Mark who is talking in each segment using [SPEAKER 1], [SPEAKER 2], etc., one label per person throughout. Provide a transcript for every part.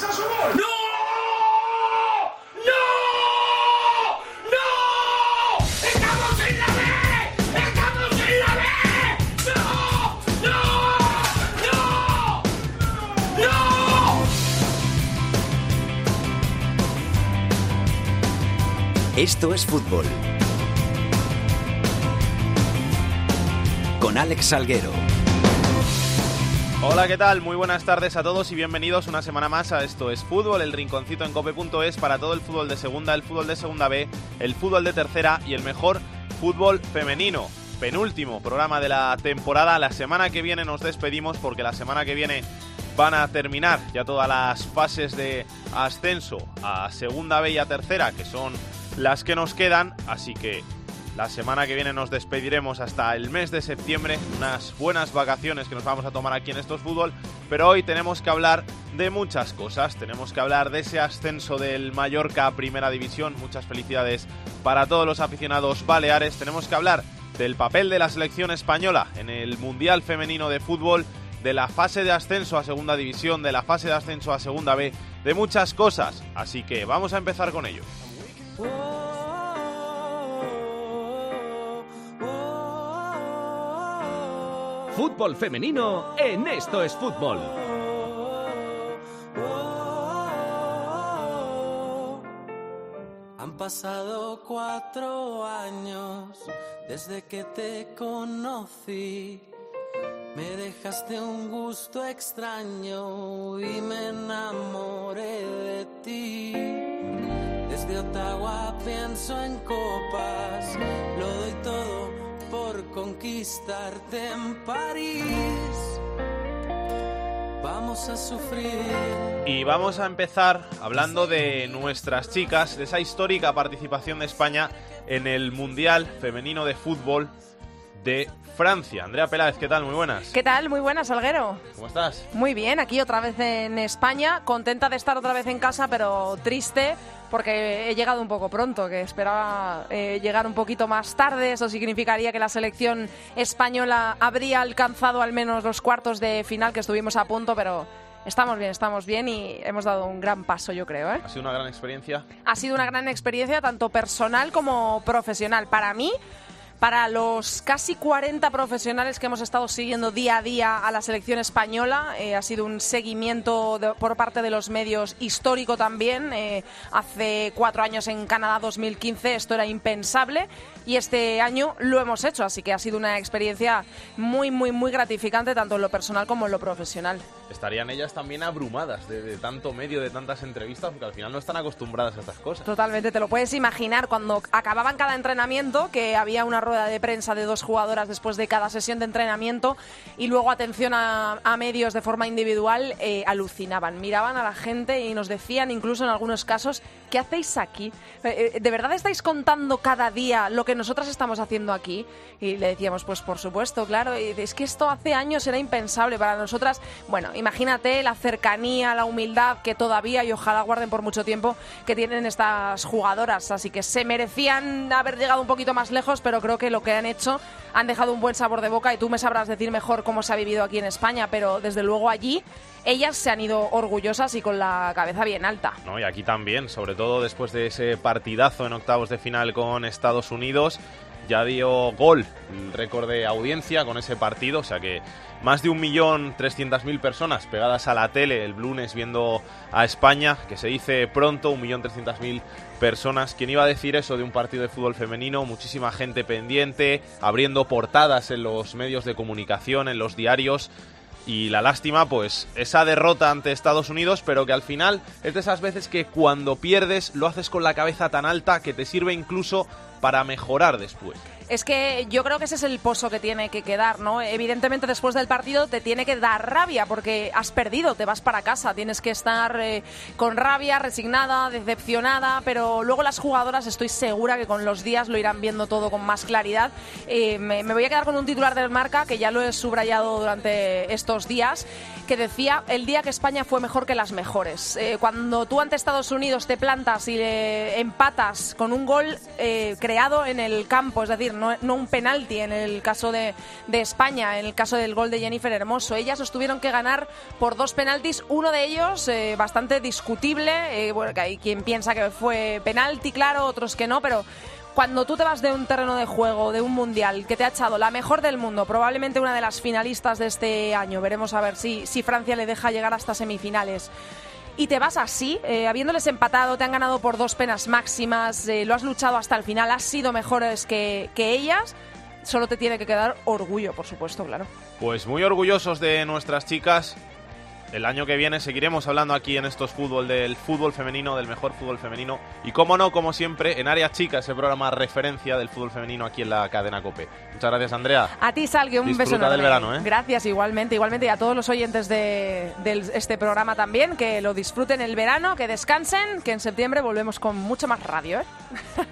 [SPEAKER 1] ¡No! ¡No! ¡No! ¡Estamos en la B! ¡Estamos en la B! ¡No! ¡No! ¡No! ¡No!
[SPEAKER 2] Esto es fútbol. Con Alex Salguero.
[SPEAKER 3] Hola, ¿qué tal? Muy buenas tardes a todos y bienvenidos una semana más a Esto es Fútbol, el rinconcito en cope.es para todo el fútbol de segunda, el fútbol de segunda B, el fútbol de tercera y el mejor fútbol femenino. Penúltimo programa de la temporada. La semana que viene nos despedimos porque la semana que viene van a terminar ya todas las fases de ascenso a segunda B y a tercera, que son las que nos quedan. Así que la semana que viene nos despediremos hasta el mes de septiembre, unas buenas vacaciones que nos vamos a tomar aquí en Estos Fútbol, pero hoy tenemos que hablar de muchas cosas, tenemos que hablar de ese ascenso del Mallorca a Primera División, muchas felicidades para todos los aficionados baleares, tenemos que hablar del papel de la selección española en el Mundial Femenino de Fútbol, de la fase de ascenso a Segunda División, de la fase de ascenso a Segunda B, de muchas cosas, así que vamos a empezar con ello.
[SPEAKER 4] Fútbol femenino en Esto es Fútbol.
[SPEAKER 5] Han pasado cuatro años desde que te conocí. Me dejaste un gusto extraño y me enamoré de ti. Desde Ottawa pienso en copas, conquistarte en París. Vamos a sufrir.
[SPEAKER 3] Y vamos a empezar hablando de nuestras chicas, de esa histórica participación de España en el Mundial Femenino de Fútbol de Francia. Andrea Peláez, ¿qué tal? Muy buenas.
[SPEAKER 6] ¿Qué tal? Muy buenas, Salguero.
[SPEAKER 3] ¿Cómo estás?
[SPEAKER 6] Muy bien, aquí otra vez en España, contenta de estar otra vez en casa, pero triste porque he llegado un poco pronto, que esperaba eh, llegar un poquito más tarde. Eso significaría que la selección española habría alcanzado al menos los cuartos de final, que estuvimos a punto, pero estamos bien, estamos bien y hemos dado un gran paso, yo creo. ¿eh?
[SPEAKER 3] Ha sido una gran experiencia.
[SPEAKER 6] Ha sido una gran experiencia, tanto personal como profesional. Para mí, para los casi 40 profesionales que hemos estado siguiendo día a día a la selección española. Eh, ha sido un seguimiento por parte de los medios histórico también. Eh, hace cuatro años en Canadá 2015 esto era impensable y este año lo hemos hecho, así que ha sido una experiencia muy, muy, muy gratificante tanto en lo personal como en lo profesional.
[SPEAKER 3] Estarían ellas también abrumadas de, de tanto medio, de tantas entrevistas, porque al final no están acostumbradas a estas cosas.
[SPEAKER 6] Totalmente, te lo puedes imaginar cuando acababan cada entrenamiento, que había una rueda de prensa de dos jugadoras después de cada sesión de entrenamiento y luego atención a, a medios de forma individual, eh, alucinaban, miraban a la gente y nos decían incluso en algunos casos, ¿qué hacéis aquí? Eh, eh, ¿De verdad estáis contando cada día lo que nosotras estamos haciendo aquí? Y le decíamos, pues por supuesto, claro, y es que esto hace años era impensable para nosotras. Bueno, imagínate la cercanía, la humildad que todavía y ojalá guarden por mucho tiempo que tienen estas jugadoras. Así que se merecían haber llegado un poquito más lejos, pero creo que lo que han hecho han dejado un buen sabor de boca y tú me sabrás decir mejor cómo se ha vivido aquí en España, pero desde luego allí ellas se han ido orgullosas y con la cabeza bien alta.
[SPEAKER 3] ¿no? Y aquí también, sobre todo después de ese partidazo en octavos de final con Estados Unidos, ya dio gol récord de audiencia con ese partido, o sea que más de un millón trescientas mil personas pegadas a la tele el lunes viendo a España, que se dice pronto, un millón trescientas mil personas. ¿Quién iba a decir eso de un partido de fútbol femenino? Muchísima gente pendiente, abriendo portadas en los medios de comunicación, en los diarios. Y la lástima, pues, esa derrota ante Estados Unidos, pero que al final es de esas veces que cuando pierdes lo haces con la cabeza tan alta que te sirve incluso para mejorar después.
[SPEAKER 6] Es que yo creo que ese es el pozo que tiene que quedar, ¿no? Evidentemente después del partido te tiene que dar rabia porque has perdido, te vas para casa, tienes que estar eh, con rabia, resignada, decepcionada, pero luego las jugadoras estoy segura que con los días lo irán viendo todo con más claridad. Eh, me, voy a quedar con un titular del marca que ya lo he subrayado durante estos días que decía el día que España fue mejor que las mejores. Eh, cuando tú ante Estados Unidos te plantas y empatas con un gol creado en el campo, es decir, no, un penalti en el caso de, de España, en el caso del gol de Jennifer Hermoso. Ellas los tuvieron que ganar por dos penaltis, uno de ellos eh, bastante discutible, eh, bueno, que hay quien piensa que fue penalti, claro, otros que no, pero cuando tú te vas de un terreno de juego, de un mundial, que te ha echado la mejor del mundo, probablemente una de las finalistas de este año, veremos a ver si, si Francia le deja llegar hasta semifinales. Y te vas así, eh, habiéndoles empatado, te han ganado por dos penas máximas, eh, lo has luchado hasta el final, has sido mejores que, que ellas, solo te tiene que quedar orgullo, por supuesto, claro.
[SPEAKER 3] Pues muy orgullosos de nuestras chicas. El año que viene seguiremos hablando aquí en estos fútbol del fútbol femenino, del mejor fútbol femenino. Y como no, como siempre, en Área Chica, ese programa referencia del fútbol femenino aquí en la cadena COPE. Muchas gracias, Andrea.
[SPEAKER 6] A ti, Salgue, un beso enorme.
[SPEAKER 3] del verano, ¿eh?
[SPEAKER 6] Gracias, igualmente, igualmente. Y a todos los oyentes de, de este programa también, que lo disfruten el verano, que descansen, que en septiembre volvemos con mucho más radio, ¿eh?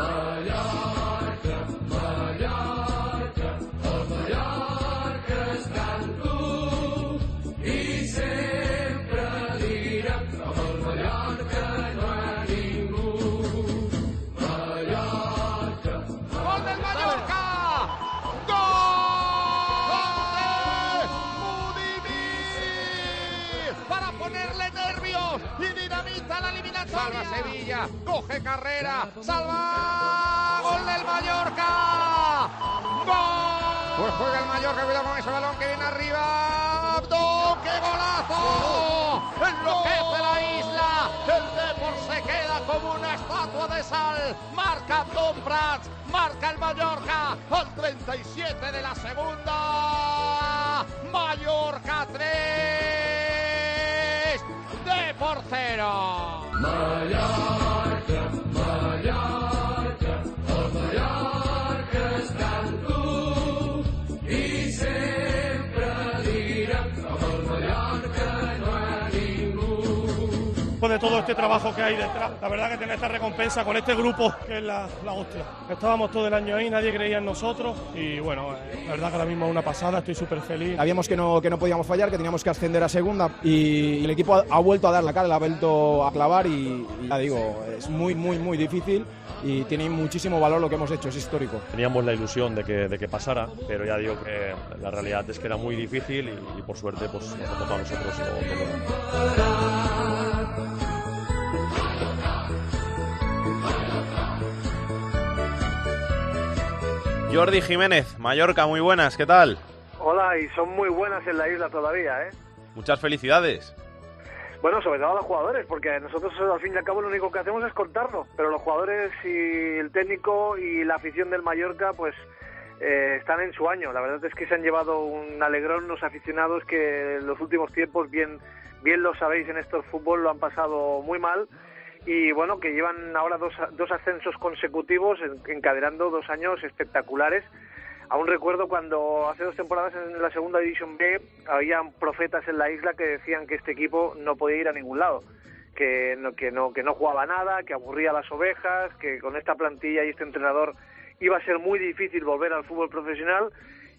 [SPEAKER 1] ¡Gol Coge carrera, salva. ¡Gol del Mallorca! ¡Gol! Pues juega el Mallorca, cuidado con ese balón que viene arriba. ¡Abdo! ¡Qué golazo! Enloquece la isla. El Depor se queda como una estatua de sal. Marca Don Prats, marca el Mallorca al 37 de la segunda. Mallorca 3, Depor 0.
[SPEAKER 7] Después todo este trabajo que hay detrás, la verdad que tener esta recompensa con este grupo que es la, la hostia. Estábamos todo el año ahí, nadie creía en nosotros y bueno, eh, la verdad que ahora mismo es una pasada, estoy súper feliz.
[SPEAKER 8] Sabíamos que no, que no podíamos fallar, que teníamos que ascender a segunda y el equipo ha, ha vuelto a dar la cara, la ha vuelto a clavar y, y ya digo, es muy, muy, muy difícil y tiene muchísimo valor lo que hemos hecho, es histórico.
[SPEAKER 9] Teníamos la ilusión de que, de que pasara, pero ya digo que la realidad es que era muy difícil y, y por suerte pues nos ha tocado a nosotros lo.
[SPEAKER 3] Jordi Jiménez, Mallorca, muy buenas, ¿qué tal?
[SPEAKER 10] Hola, y son muy buenas en la isla todavía, ¿eh?
[SPEAKER 3] Muchas felicidades.
[SPEAKER 10] Bueno, sobre todo a los jugadores, porque nosotros al fin y al cabo lo único que hacemos es contarlo, pero los jugadores y el técnico y la afición del Mallorca, pues eh, están en su año. La verdad es que se han llevado un alegrón los aficionados que en los últimos tiempos, bien, bien lo sabéis, en estos fútbol lo han pasado muy mal y bueno, que llevan ahora dos, dos ascensos consecutivos, en- encadenando dos años espectaculares. Aún recuerdo cuando hace dos temporadas en la segunda división B habían profetas en la isla que decían que este equipo no podía ir a ningún lado, que no, que no, que no jugaba nada, que aburría a las ovejas, que con esta plantilla y este entrenador iba a ser muy difícil volver al fútbol profesional.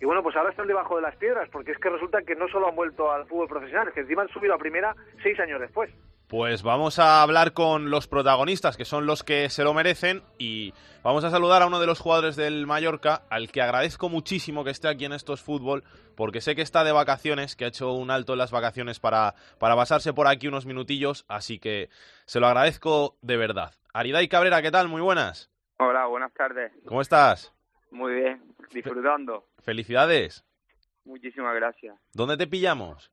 [SPEAKER 10] Y bueno, pues ahora están debajo de las piedras, porque es que resulta que no solo han vuelto al fútbol profesional, es que encima han subido a primera seis años después.
[SPEAKER 3] Pues vamos a hablar con los protagonistas, que son los que se lo merecen, y vamos a saludar a uno de los jugadores del Mallorca, al que agradezco muchísimo que esté aquí en estos fútbol, porque sé que está de vacaciones, que ha hecho un alto en las vacaciones para, para pasarse por aquí unos minutillos, así que se lo agradezco de verdad. Aridai Cabrera, ¿qué tal? Muy buenas.
[SPEAKER 11] Hola, buenas tardes.
[SPEAKER 3] ¿Cómo estás?
[SPEAKER 11] Muy bien, disfrutando.
[SPEAKER 3] Felicidades.
[SPEAKER 11] Muchísimas gracias.
[SPEAKER 3] ¿Dónde te pillamos?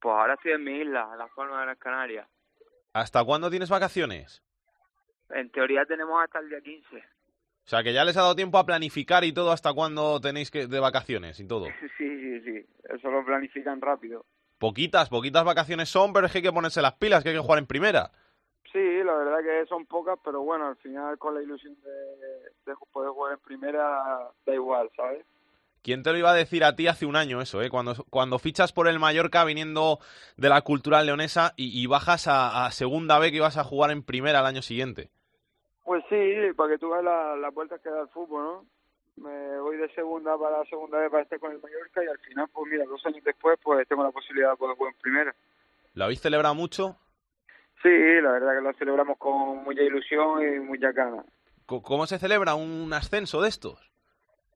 [SPEAKER 11] Pues ahora estoy en mi isla, en Las Palmas de Gran Canaria.
[SPEAKER 3] ¿Hasta cuándo tienes vacaciones?
[SPEAKER 11] En teoría tenemos hasta el día 15.
[SPEAKER 3] O sea, que ya les ha dado tiempo a planificar y todo hasta cuándo tenéis que de vacaciones y todo.
[SPEAKER 11] Sí, sí, sí. Eso lo planifican rápido.
[SPEAKER 3] Poquitas, poquitas vacaciones son, pero es que hay que ponerse las pilas, que hay que jugar en primera.
[SPEAKER 11] Sí, la verdad que son pocas, pero bueno, al final con la ilusión de, de poder jugar en primera da igual, ¿sabes?
[SPEAKER 3] ¿Quién te lo iba a decir a ti hace un año eso, eh? Cuando, cuando fichas por el Mallorca viniendo de la cultural leonesa y, y bajas a, a segunda B que ibas a jugar en primera el año siguiente.
[SPEAKER 11] Pues sí, para que tú veas la- las vueltas que da el fútbol, ¿no? Me voy de segunda para segunda vez para estar con el Mallorca y al final, pues mira, dos años después, pues tengo la posibilidad de poder jugar en primera.
[SPEAKER 3] ¿Lo habéis celebrado mucho?
[SPEAKER 11] Sí, la verdad que lo celebramos con mucha ilusión y mucha ganas.
[SPEAKER 3] ¿Cómo se celebra un ascenso de estos?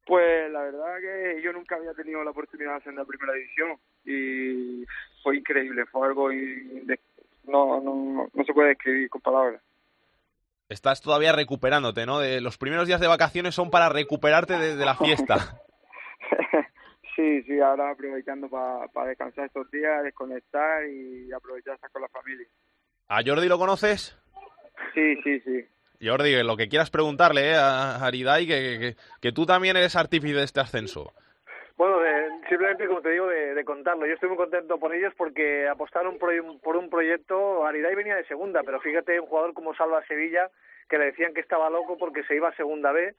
[SPEAKER 11] Pues la verdad que yo nunca había tenido la oportunidad de ascender a primera división y fue increíble, fue algo no, no, no se puede describir con palabras.
[SPEAKER 3] Estás todavía recuperándote, ¿no? De los primeros días de vacaciones son para recuperarte de, la fiesta.
[SPEAKER 11] sí, sí, ahora aprovechando para descansar estos días, desconectar y aprovechar estar con la familia.
[SPEAKER 3] ¿A Jordi lo conoces?
[SPEAKER 11] Sí, sí, sí.
[SPEAKER 3] Jordi, lo que quieras preguntarle ¿eh? a Aridai, que, que, tú también eres artífice de este ascenso.
[SPEAKER 10] Bueno, simplemente como te digo, de, contarlo. Yo estoy muy contento por ellos porque apostaron por, por un proyecto. Aridai venía de segunda, pero fíjate, un jugador como Salva Sevilla, que le decían que estaba loco porque se iba a segunda B.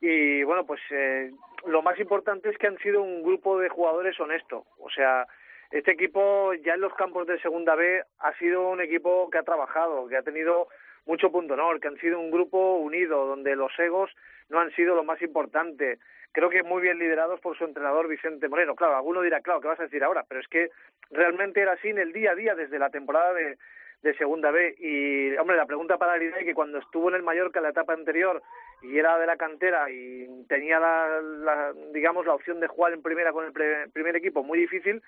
[SPEAKER 10] Y bueno, pues eh, lo más importante es que han sido un grupo de jugadores honesto. O sea, este equipo ya en los campos de segunda B ha sido un equipo que ha trabajado, que ha tenido mucho punto honor, que han sido un grupo unido, donde los egos no han sido lo más importante. Creo que muy bien liderados por su entrenador Vicente Moreno. Claro, alguno dirá, claro, ¿qué vas a decir ahora? Pero es que realmente era así en el día a día desde la temporada de, de Segunda B. Y, hombre, la pregunta para es que cuando estuvo en el Mallorca la etapa anterior y era de la cantera y tenía la, la digamos, la opción de jugar en primera con el primer equipo muy difícil,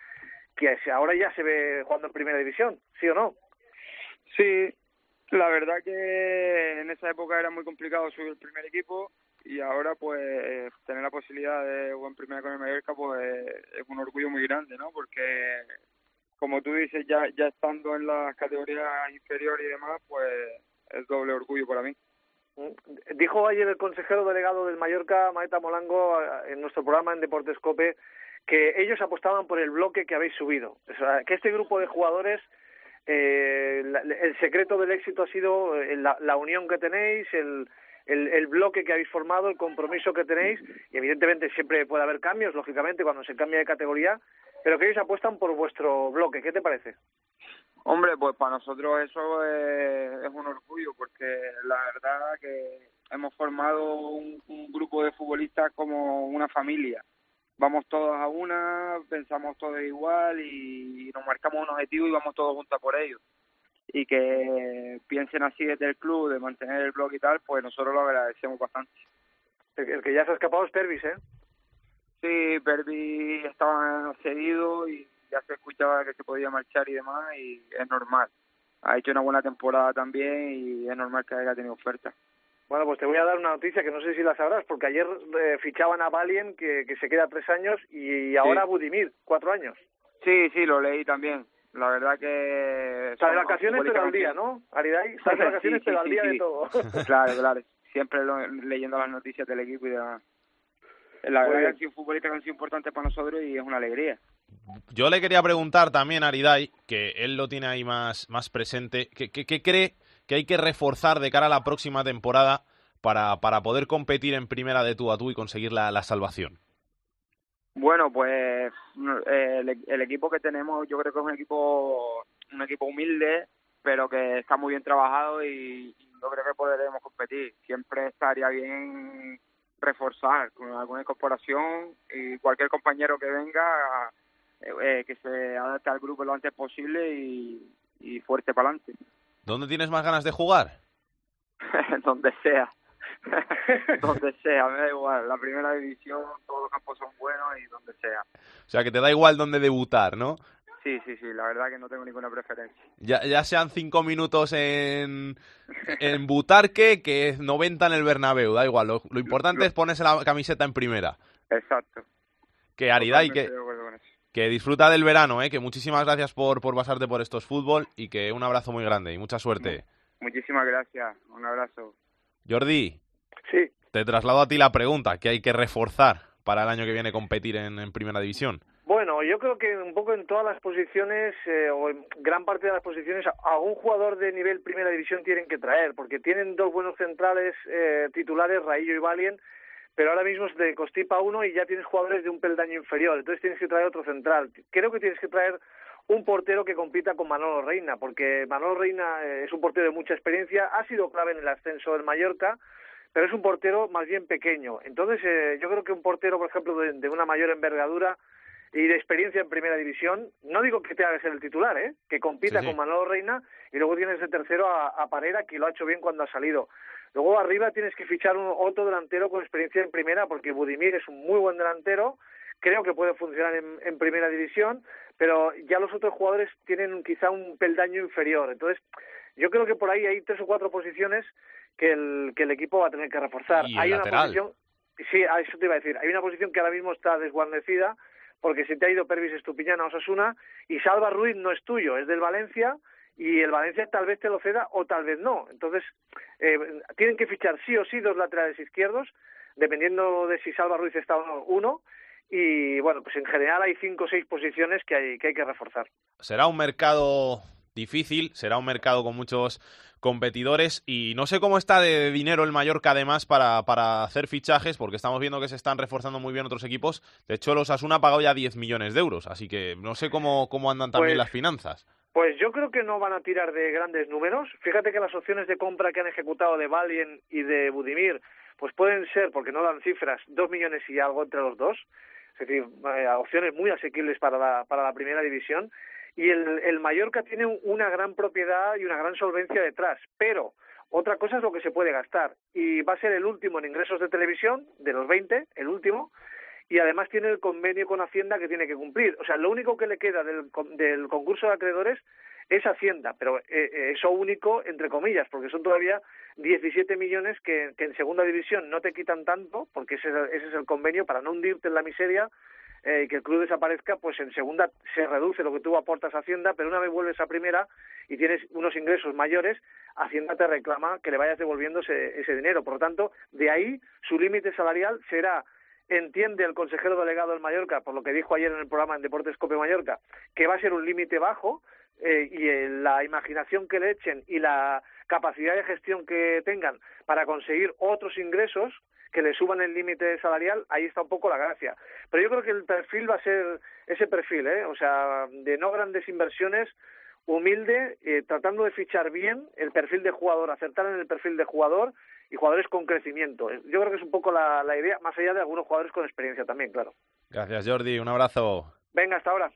[SPEAKER 10] que ahora ya se ve jugando en primera división, ¿sí o no?
[SPEAKER 11] Sí, la verdad que en esa época era muy complicado subir el primer equipo y ahora pues tener la posibilidad de jugar en primera con el Mallorca pues es un orgullo muy grande, ¿no? Porque como tú dices, ya, ya estando en las categorías inferiores y demás, pues es doble orgullo para mí.
[SPEAKER 10] Dijo ayer el consejero delegado del Mallorca, Maeta Molango, en nuestro programa en Deportescope, que ellos apostaban por el bloque que habéis subido. O sea, que este grupo de jugadores eh, el secreto del éxito ha sido eh, la, unión que tenéis, el, el, bloque que habéis formado, el compromiso que tenéis, y evidentemente siempre puede haber cambios, lógicamente, cuando se cambia de categoría, pero que ellos apuestan por vuestro bloque. ¿Qué te parece?
[SPEAKER 11] Hombre, pues para nosotros eso es, un orgullo, porque la verdad que hemos formado un grupo de futbolistas como una familia vamos todos a una, pensamos todos igual y nos marcamos un objetivo y vamos todos juntos por ellos. Y que piensen así desde el club, de mantener el blog y tal, pues nosotros lo agradecemos bastante.
[SPEAKER 10] El, que ya se ha escapado es Pervis, ¿eh?
[SPEAKER 11] Sí, Pervis estaba cedido y ya se escuchaba que se podía marchar y demás y es normal. Ha hecho una buena temporada también y es normal que haya tenido oferta.
[SPEAKER 10] Bueno, pues te voy a dar una noticia que no sé si la sabrás, porque ayer eh, fichaban a Valien, que, que, se queda tres años, y ahora Budimir, cuatro años.
[SPEAKER 11] Sí, sí, lo leí también. La verdad que...
[SPEAKER 10] Sea, de vacaciones pero al día, ¿no? Aridai, de vacaciones pero al día de todo.
[SPEAKER 11] claro, claro. Siempre leyendo las noticias del equipo y demás. La verdad que un futbolista que ha sido importante para nosotros y es una alegría.
[SPEAKER 3] Yo le quería preguntar también a Aridai, que él lo tiene ahí más, más presente, ¿qué, qué, cree que hay que reforzar de cara a la próxima temporada para, para poder competir en primera de tú a tú y conseguir la, la salvación?
[SPEAKER 11] Bueno, pues eh, el, equipo que tenemos yo creo que es un equipo un equipo humilde, pero que está muy bien trabajado y, yo creo que podremos competir. Siempre estaría bien reforzar con alguna incorporación y cualquier compañero que venga eh, que se adapte al grupo lo antes posible y, y fuerte para adelante.
[SPEAKER 3] ¿Dónde tienes más ganas de jugar?
[SPEAKER 11] donde sea. donde sea, me da igual. La primera división, todos los campos son buenos y donde sea.
[SPEAKER 3] O sea, que te da igual dónde debutar, ¿no?
[SPEAKER 11] Sí, sí, sí, la verdad que no tengo ninguna preferencia.
[SPEAKER 3] Ya, ya sean cinco minutos en, en Butarque que 90 en el Bernabéu, da igual. Lo, importante es ponerse la camiseta en primera.
[SPEAKER 11] Exacto.
[SPEAKER 3] Que Aridai, que, que disfruta del verano, ¿eh? que muchísimas gracias por, por pasarte por estos fútbol y que un abrazo muy grande y mucha suerte.
[SPEAKER 11] Muchísimas gracias, un abrazo.
[SPEAKER 3] Jordi,
[SPEAKER 10] sí.
[SPEAKER 3] te traslado a ti la pregunta, ¿qué hay que reforzar para el año que viene competir en, Primera División?
[SPEAKER 10] Bueno, yo creo que un poco en todas las posiciones, eh, o en gran parte de las posiciones, algún jugador de nivel Primera División tienen que traer, porque tienen dos buenos centrales eh, titulares, Raillo y Valien, pero ahora mismo es de Costipa uno y ya tienes jugadores de un peldaño inferior, entonces tienes que traer otro central. Creo que tienes que traer un portero que compita con Manolo Reina, porque Manolo Reina eh, es un portero de mucha experiencia, ha sido clave en el ascenso del Mallorca, pero es un portero más bien pequeño. Entonces, eh, yo creo que un portero, por ejemplo, de, una mayor envergadura, y de experiencia en primera división, no digo que te haga ser el titular, ¿eh? que compita
[SPEAKER 3] Sí, sí.
[SPEAKER 10] con Manolo Reina y luego tienes de tercero a, a Parera, que lo ha hecho bien cuando ha salido. Luego arriba tienes que fichar un, otro delantero con experiencia en primera, porque Budimir es un muy buen delantero, creo que puede funcionar en, en primera división, pero ya los otros jugadores tienen quizá un peldaño inferior. Entonces, yo creo que por ahí hay tres o cuatro posiciones que el, que el equipo va a tener que reforzar.
[SPEAKER 3] Y el
[SPEAKER 10] hay
[SPEAKER 3] lateral.
[SPEAKER 10] una posición, sí, a eso te iba a decir, hay una posición que ahora mismo está desguarnecida porque se te ha ido Pervis Estupiñán a Osasuna y Salva Ruiz no es tuyo, es del Valencia y el Valencia tal vez te lo ceda o tal vez no. Entonces, eh, tienen que fichar sí o sí dos laterales izquierdos, dependiendo de si Salva Ruiz está o no, uno. Y bueno, pues en general hay cinco o seis posiciones que hay que, hay que reforzar.
[SPEAKER 3] Será un mercado difícil, será un mercado con muchos competidores y no sé cómo está de dinero el Mallorca además para, para hacer fichajes porque estamos viendo que se están reforzando muy bien otros equipos. De hecho, los Asuna ha pagado ya 10 millones de euros, así que no sé cómo, cómo andan también
[SPEAKER 10] Pues-
[SPEAKER 3] las finanzas.
[SPEAKER 10] Pues yo creo que no van a tirar de grandes números. Fíjate que las opciones de compra que han ejecutado de Valien y de Budimir, pues pueden ser, porque no dan cifras, dos millones y algo entre los dos. Es decir, eh, opciones muy asequibles para la, para la primera división. Y el, el Mallorca tiene un- una gran propiedad y una gran solvencia detrás. Pero otra cosa es lo que se puede gastar. Y va a ser el último en ingresos de televisión, de los 20, el último y además tiene el convenio con Hacienda que tiene que cumplir. O sea, lo único que le queda del, del concurso de acreedores es Hacienda, pero eh, eh, eso único entre comillas, porque son todavía 17 millones que, en segunda división no te quitan tanto, porque ese, ese es el convenio para no hundirte en la miseria eh, que el club desaparezca, pues en segunda se reduce lo que tú aportas a Hacienda, pero una vez vuelves a primera y tienes unos ingresos mayores, Hacienda te reclama que le vayas devolviendo ese, ese dinero. Por lo tanto, de ahí su límite salarial será entiende el consejero delegado del Mallorca, por lo que dijo ayer en el programa en Deportes Cope Mallorca, que va a ser un límite bajo eh, y eh, la imaginación que le echen y la capacidad de gestión que tengan para conseguir otros ingresos que le suban el límite salarial, ahí está un poco la gracia. Pero yo creo que el perfil va a ser ese perfil, ¿eh? o sea, de no grandes inversiones, humilde, eh, tratando de fichar bien el perfil de jugador, acertar en el perfil de jugador y jugadores con crecimiento. Yo creo que es un poco la, la idea, más allá de algunos jugadores con experiencia también, claro.
[SPEAKER 3] Gracias, Jordi. Un abrazo.
[SPEAKER 10] Venga, hasta ahora.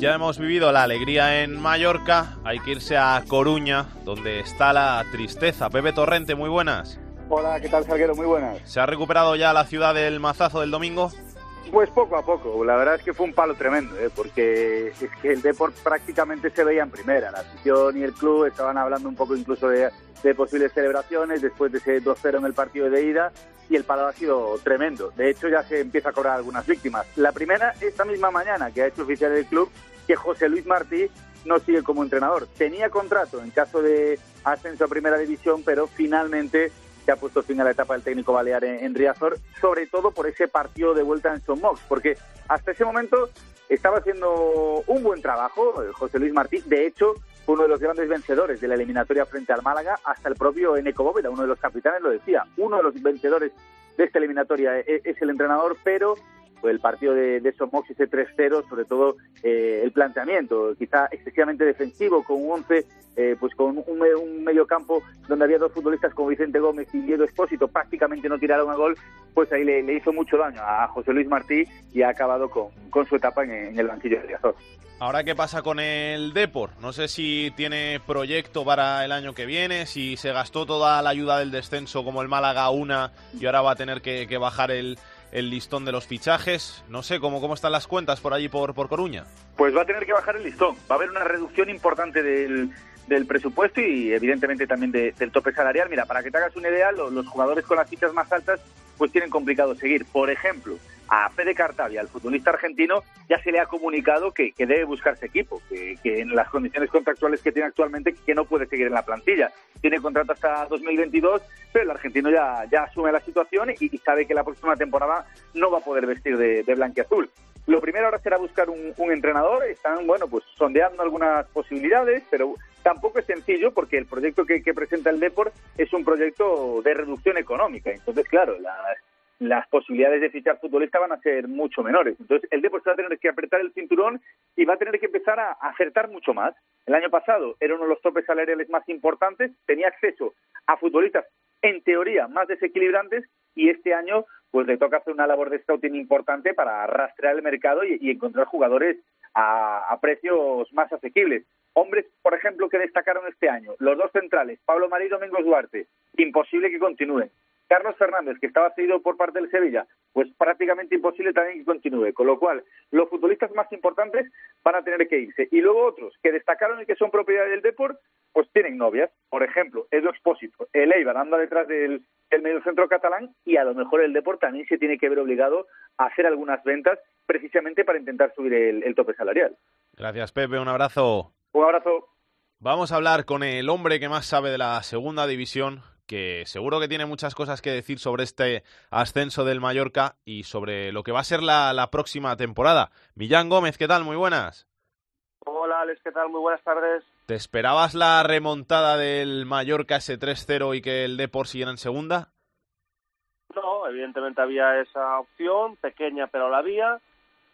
[SPEAKER 3] Ya hemos vivido la alegría en Mallorca, hay que irse a Coruña, donde está la tristeza. Pepe Torrente, muy buenas.
[SPEAKER 12] Hola, ¿qué tal, Salguero? Muy buenas.
[SPEAKER 3] ¿Se ha recuperado ya la ciudad del mazazo del domingo?
[SPEAKER 12] Pues poco a poco, la verdad es que fue un palo tremendo, ¿eh? porque es que el Deport prácticamente se veía en primera, la afición y el club estaban hablando un poco incluso de, de posibles celebraciones después de ese 2-0 en el partido de ida y el palo ha sido tremendo. De hecho ya se empieza a cobrar algunas víctimas. La primera, esta misma mañana, que ha hecho oficial el club, que José Luis Martí no sigue como entrenador. Tenía contrato en caso de ascenso a primera división, pero finalmente se ha puesto fin a la etapa del técnico balear en, Riazor, sobre todo por ese partido de vuelta en Son Mox, porque hasta ese momento estaba haciendo un buen trabajo eh, José Luis Martí. De hecho, uno de los grandes vencedores de la eliminatoria frente al Málaga, hasta el propio Eneco Bóveda, uno de los capitanes, lo decía. Uno de los vencedores de esta eliminatoria es, es el entrenador, pero el partido de, de Somox, ese 3-0, sobre todo eh, el planteamiento, quizá excesivamente defensivo, con un 11, eh, pues con un, un medio campo donde había dos futbolistas como Vicente Gómez y Diego Espósito, prácticamente no tiraron a gol, pues ahí le, hizo mucho daño a José Luis Martí y ha acabado con, con su etapa en, el banquillo de Riazor.
[SPEAKER 3] Ahora, ¿qué pasa con el Depor? No sé si tiene proyecto para el año que viene, si se gastó toda la ayuda del descenso como el Málaga una y ahora va a tener que bajar el, el listón de los fichajes. No sé cómo, cómo están las cuentas por allí, por, por Coruña.
[SPEAKER 12] Pues va a tener que bajar el listón. Va a haber una reducción importante del, del presupuesto y evidentemente también de- del tope salarial. Mira, para que te hagas una idea, lo- los, jugadores con las fichas más altas pues tienen complicado seguir. Por ejemplo, a Fede Cartavia, el futbolista argentino, ya se le ha comunicado que, que debe buscarse equipo, que, que en las condiciones contractuales que tiene actualmente que no puede seguir en la plantilla. Tiene contrato hasta 2022, pero el argentino ya, ya asume la situación y, sabe que la próxima temporada no va a poder vestir de, de blanquiazul. Lo primero ahora será buscar un, entrenador. Están, bueno, pues sondeando algunas posibilidades, pero tampoco es sencillo porque el proyecto que, que presenta el Deport es un proyecto de reducción económica. Entonces, claro, las, las posibilidades de fichar futbolistas van a ser mucho menores. Entonces, el Deport va a tener que apretar el cinturón y va a tener que empezar a acertar mucho más. El año pasado era uno de los topes salariales más importantes, tenía acceso a futbolistas en teoría más desequilibrantes y este año pues le toca hacer una labor de scouting importante para rastrear el mercado y, y encontrar jugadores a, a precios más asequibles. Hombres, por ejemplo, que destacaron este año, los dos centrales, Pablo María y Domingos Duarte, imposible que continúen. Carlos Fernández, que estaba cedido por parte del Sevilla, pues prácticamente imposible también que continúe. Con lo cual, los futbolistas más importantes van a tener que irse. Y luego otros que destacaron y que son propiedad del Deport, pues tienen novias. Por ejemplo, Edu Expósito, el Eibar anda detrás del, del mediocentro catalán y a lo mejor el Deport también se tiene que ver obligado a hacer algunas ventas precisamente para intentar subir el, el tope salarial.
[SPEAKER 3] Gracias, Pepe. Un abrazo.
[SPEAKER 12] Un abrazo.
[SPEAKER 3] Vamos a hablar con el hombre que más sabe de la segunda división, que seguro que tiene muchas cosas que decir sobre este ascenso del Mallorca y sobre lo que va a ser la, la próxima temporada. Millán Gómez, ¿qué tal? Muy buenas.
[SPEAKER 13] Hola Alex, ¿qué tal? Muy buenas tardes.
[SPEAKER 3] ¿Te esperabas la remontada del Mallorca ese 3-0 y que el Depor siguiera en segunda?
[SPEAKER 13] No, evidentemente había esa opción, pequeña pero la había.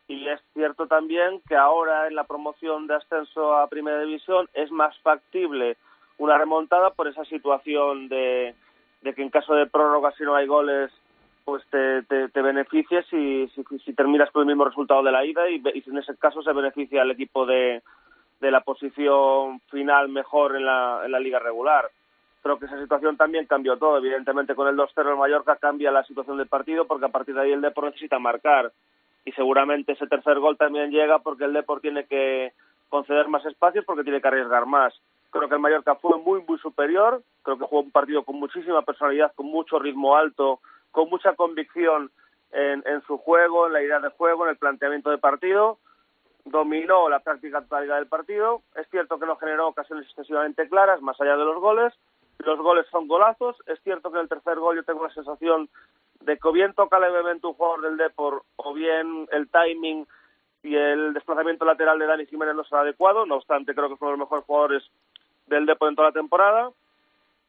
[SPEAKER 13] Y es cierto también que ahora en la promoción de ascenso a Primera División es más factible una remontada por esa situación de, que en caso de prórroga si no hay goles pues te, te, te beneficies si, si, terminas con el mismo resultado de la ida y, en ese caso se beneficia al equipo de, de la posición final mejor en la, en la liga regular. Creo que esa situación también cambió todo. Evidentemente con el 2-0 el Mallorca cambia la situación del partido porque a partir de ahí el Depor necesita marcar y seguramente ese tercer gol también llega porque el Depor tiene que conceder más espacios porque tiene que arriesgar más. Creo que el Mallorca fue muy, muy superior. Creo que jugó un partido con muchísima personalidad, con mucho ritmo alto, con mucha convicción en, en su juego, en la idea de juego, en el planteamiento de partido. Dominó la práctica totalidad del partido. Es cierto que no generó ocasiones excesivamente claras, más allá de los goles. Los goles son golazos. Es cierto que en el tercer gol yo tengo la sensación de que o bien toca levemente un jugador del Depor o bien el timing y el desplazamiento lateral de Dani Jiménez no será adecuado. No obstante, creo que fue uno de los mejores jugadores del Depor en toda la temporada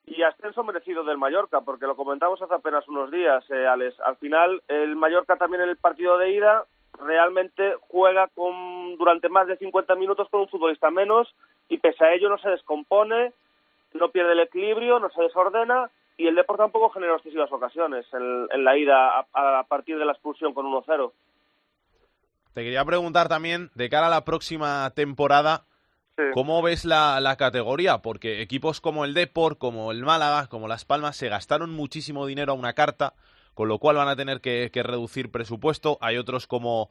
[SPEAKER 13] y ascenso merecido del Mallorca, porque lo comentamos hace apenas unos días, eh, Alex. Al final, el Mallorca también en el partido de ida realmente juega con durante más de 50 minutos con un futbolista menos y pese a ello no se descompone, no pierde el equilibrio, no se desordena y el Depor tampoco generó excesivas ocasiones en, en la ida a, a, partir de la expulsión con 1-0.
[SPEAKER 3] Te quería preguntar también, de cara a la próxima temporada, ¿Cómo ves la, categoría? Porque equipos como el Depor, como el Málaga, como Las Palmas, se gastaron muchísimo dinero a una carta, con lo cual van a tener que, reducir presupuesto. Hay otros como,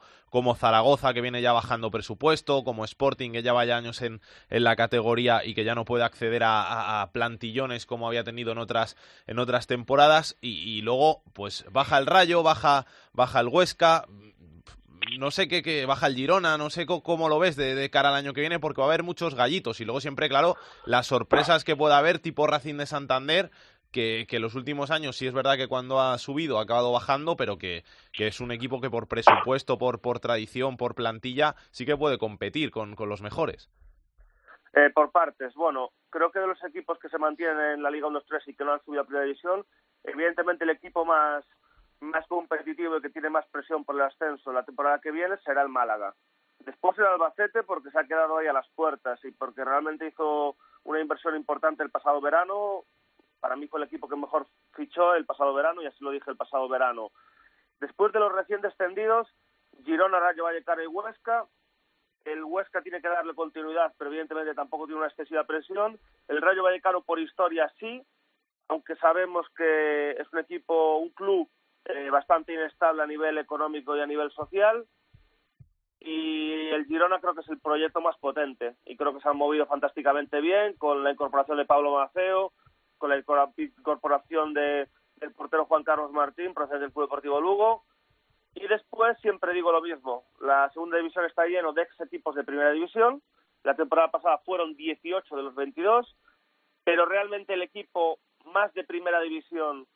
[SPEAKER 3] Zaragoza, que viene ya bajando presupuesto, como Sporting, que ya vaya años en, en la categoría y que ya no puede acceder a, plantillones como había tenido en otras, en otras temporadas. Y, y luego, pues baja el Rayo, baja, baja el Huesca no sé qué, qué, baja el Girona, no sé cómo, lo ves de, cara al año que viene, porque va a haber muchos gallitos y luego siempre, claro, las sorpresas que pueda haber, tipo Racing de Santander, que, que los últimos años sí es verdad que cuando ha subido ha acabado bajando, pero que, que es un equipo que por presupuesto, por, por tradición, por plantilla, sí que puede competir con, con los mejores.
[SPEAKER 13] Eh, por partes, bueno, creo que de los equipos que se mantienen en la Liga 1-2-3 y que no han subido a Primera División, evidentemente el equipo más más competitivo y que tiene más presión por el ascenso la temporada que viene será el Málaga. Después el Albacete porque se ha quedado ahí a las puertas y porque realmente hizo una inversión importante el pasado verano. Para mí fue el equipo que mejor fichó el pasado verano y así lo dije el pasado verano. Después de los recién descendidos, Girona, Rayo Vallecano y Huesca. El Huesca tiene que darle continuidad, pero evidentemente tampoco tiene una excesiva presión. El Rayo Vallecano por historia sí, aunque sabemos que es un equipo, un club eh, bastante inestable a nivel económico y a nivel social. Y el Girona creo que es el proyecto más potente y creo que se han movido fantásticamente bien con la incorporación de Pablo Maceo, con la incorporación de, del portero Juan Carlos Martín, procedente del Club Deportivo Lugo. Y después siempre digo lo mismo, la segunda división está lleno de ex equipos de primera división. La temporada pasada fueron 18 de los 22, pero realmente el equipo más de primera división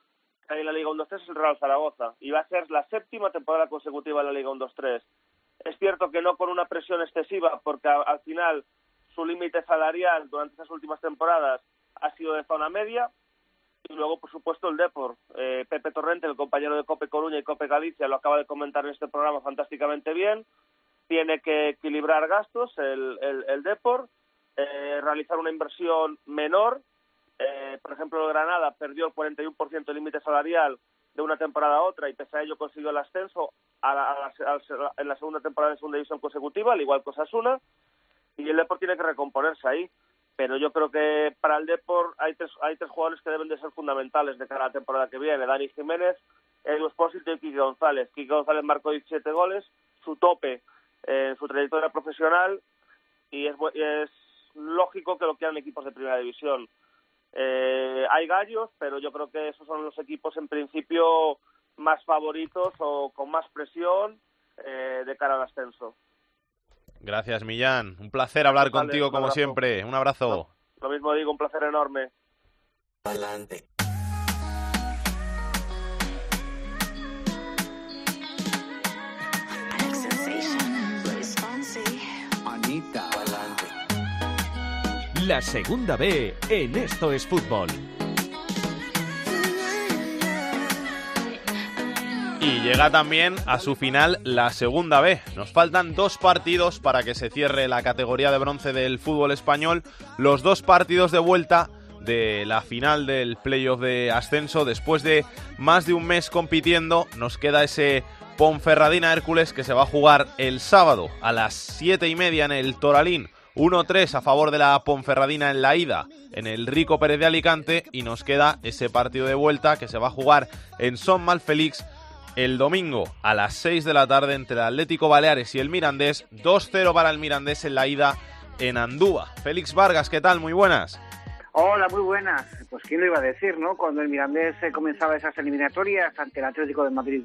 [SPEAKER 13] hay en la Liga 1-2-3 es el Real Zaragoza y va a ser la séptima temporada consecutiva en la Liga 1-2-3. Es cierto que no con una presión excesiva porque a, al final su límite salarial durante esas últimas temporadas ha sido de zona media. Y luego, por supuesto, el Depor. Eh, Pepe Torrente, el compañero de Cope Coruña y Cope Galicia, lo acaba de comentar en este programa fantásticamente bien. Tiene que equilibrar gastos el, el, el Depor, eh, realizar una inversión menor. Eh, por ejemplo, el Granada perdió el 41% del límite salarial de una temporada a otra y pese a ello consiguió el ascenso a la, a la, a en la segunda temporada de segunda división consecutiva, al igual que Osasuna. Y el Depor tiene que recomponerse ahí pero yo creo que para el Depor hay tres, hay tres jugadores que deben de ser fundamentales de cara a la temporada que viene. Dani Jiménez, Edu Espósito y Quique González. Quique González marcó 17 goles, su tope en su trayectoria profesional y es, es lógico que lo quieran equipos de primera división. Eh, hay gallos, pero yo creo que esos son los equipos en principio más favoritos o con más presión eh, de cara al ascenso.
[SPEAKER 3] Gracias, Millán. Un placer hablar vale, contigo como abrazo. siempre. Un abrazo.
[SPEAKER 13] Lo, lo mismo digo, un placer enorme.
[SPEAKER 5] Adelante.
[SPEAKER 4] La segunda B en Esto es Fútbol.
[SPEAKER 3] Y llega también a su final la segunda B. Nos faltan dos partidos para que se cierre la categoría de bronce del fútbol español. Los dos partidos de vuelta de la final del playoff de ascenso. Después de más de un mes compitiendo, nos queda ese Ponferradina Hércules que se va a jugar el sábado a las siete y media en el Toralín. 1-3 a favor de la Ponferradina en la ida en el Rico Pérez de Alicante y nos queda ese partido de vuelta que se va a jugar en Son Malfelix el domingo a las 6 de la tarde entre el Atlético Baleares y el Mirandés. 2-0 para el Mirandés en la ida en Andúa. Félix Vargas, ¿qué tal? Muy buenas.
[SPEAKER 14] Hola, muy buenas. Pues quién lo iba a decir, ¿no? Cuando el Mirandés comenzaba esas eliminatorias ante el Atlético de Madrid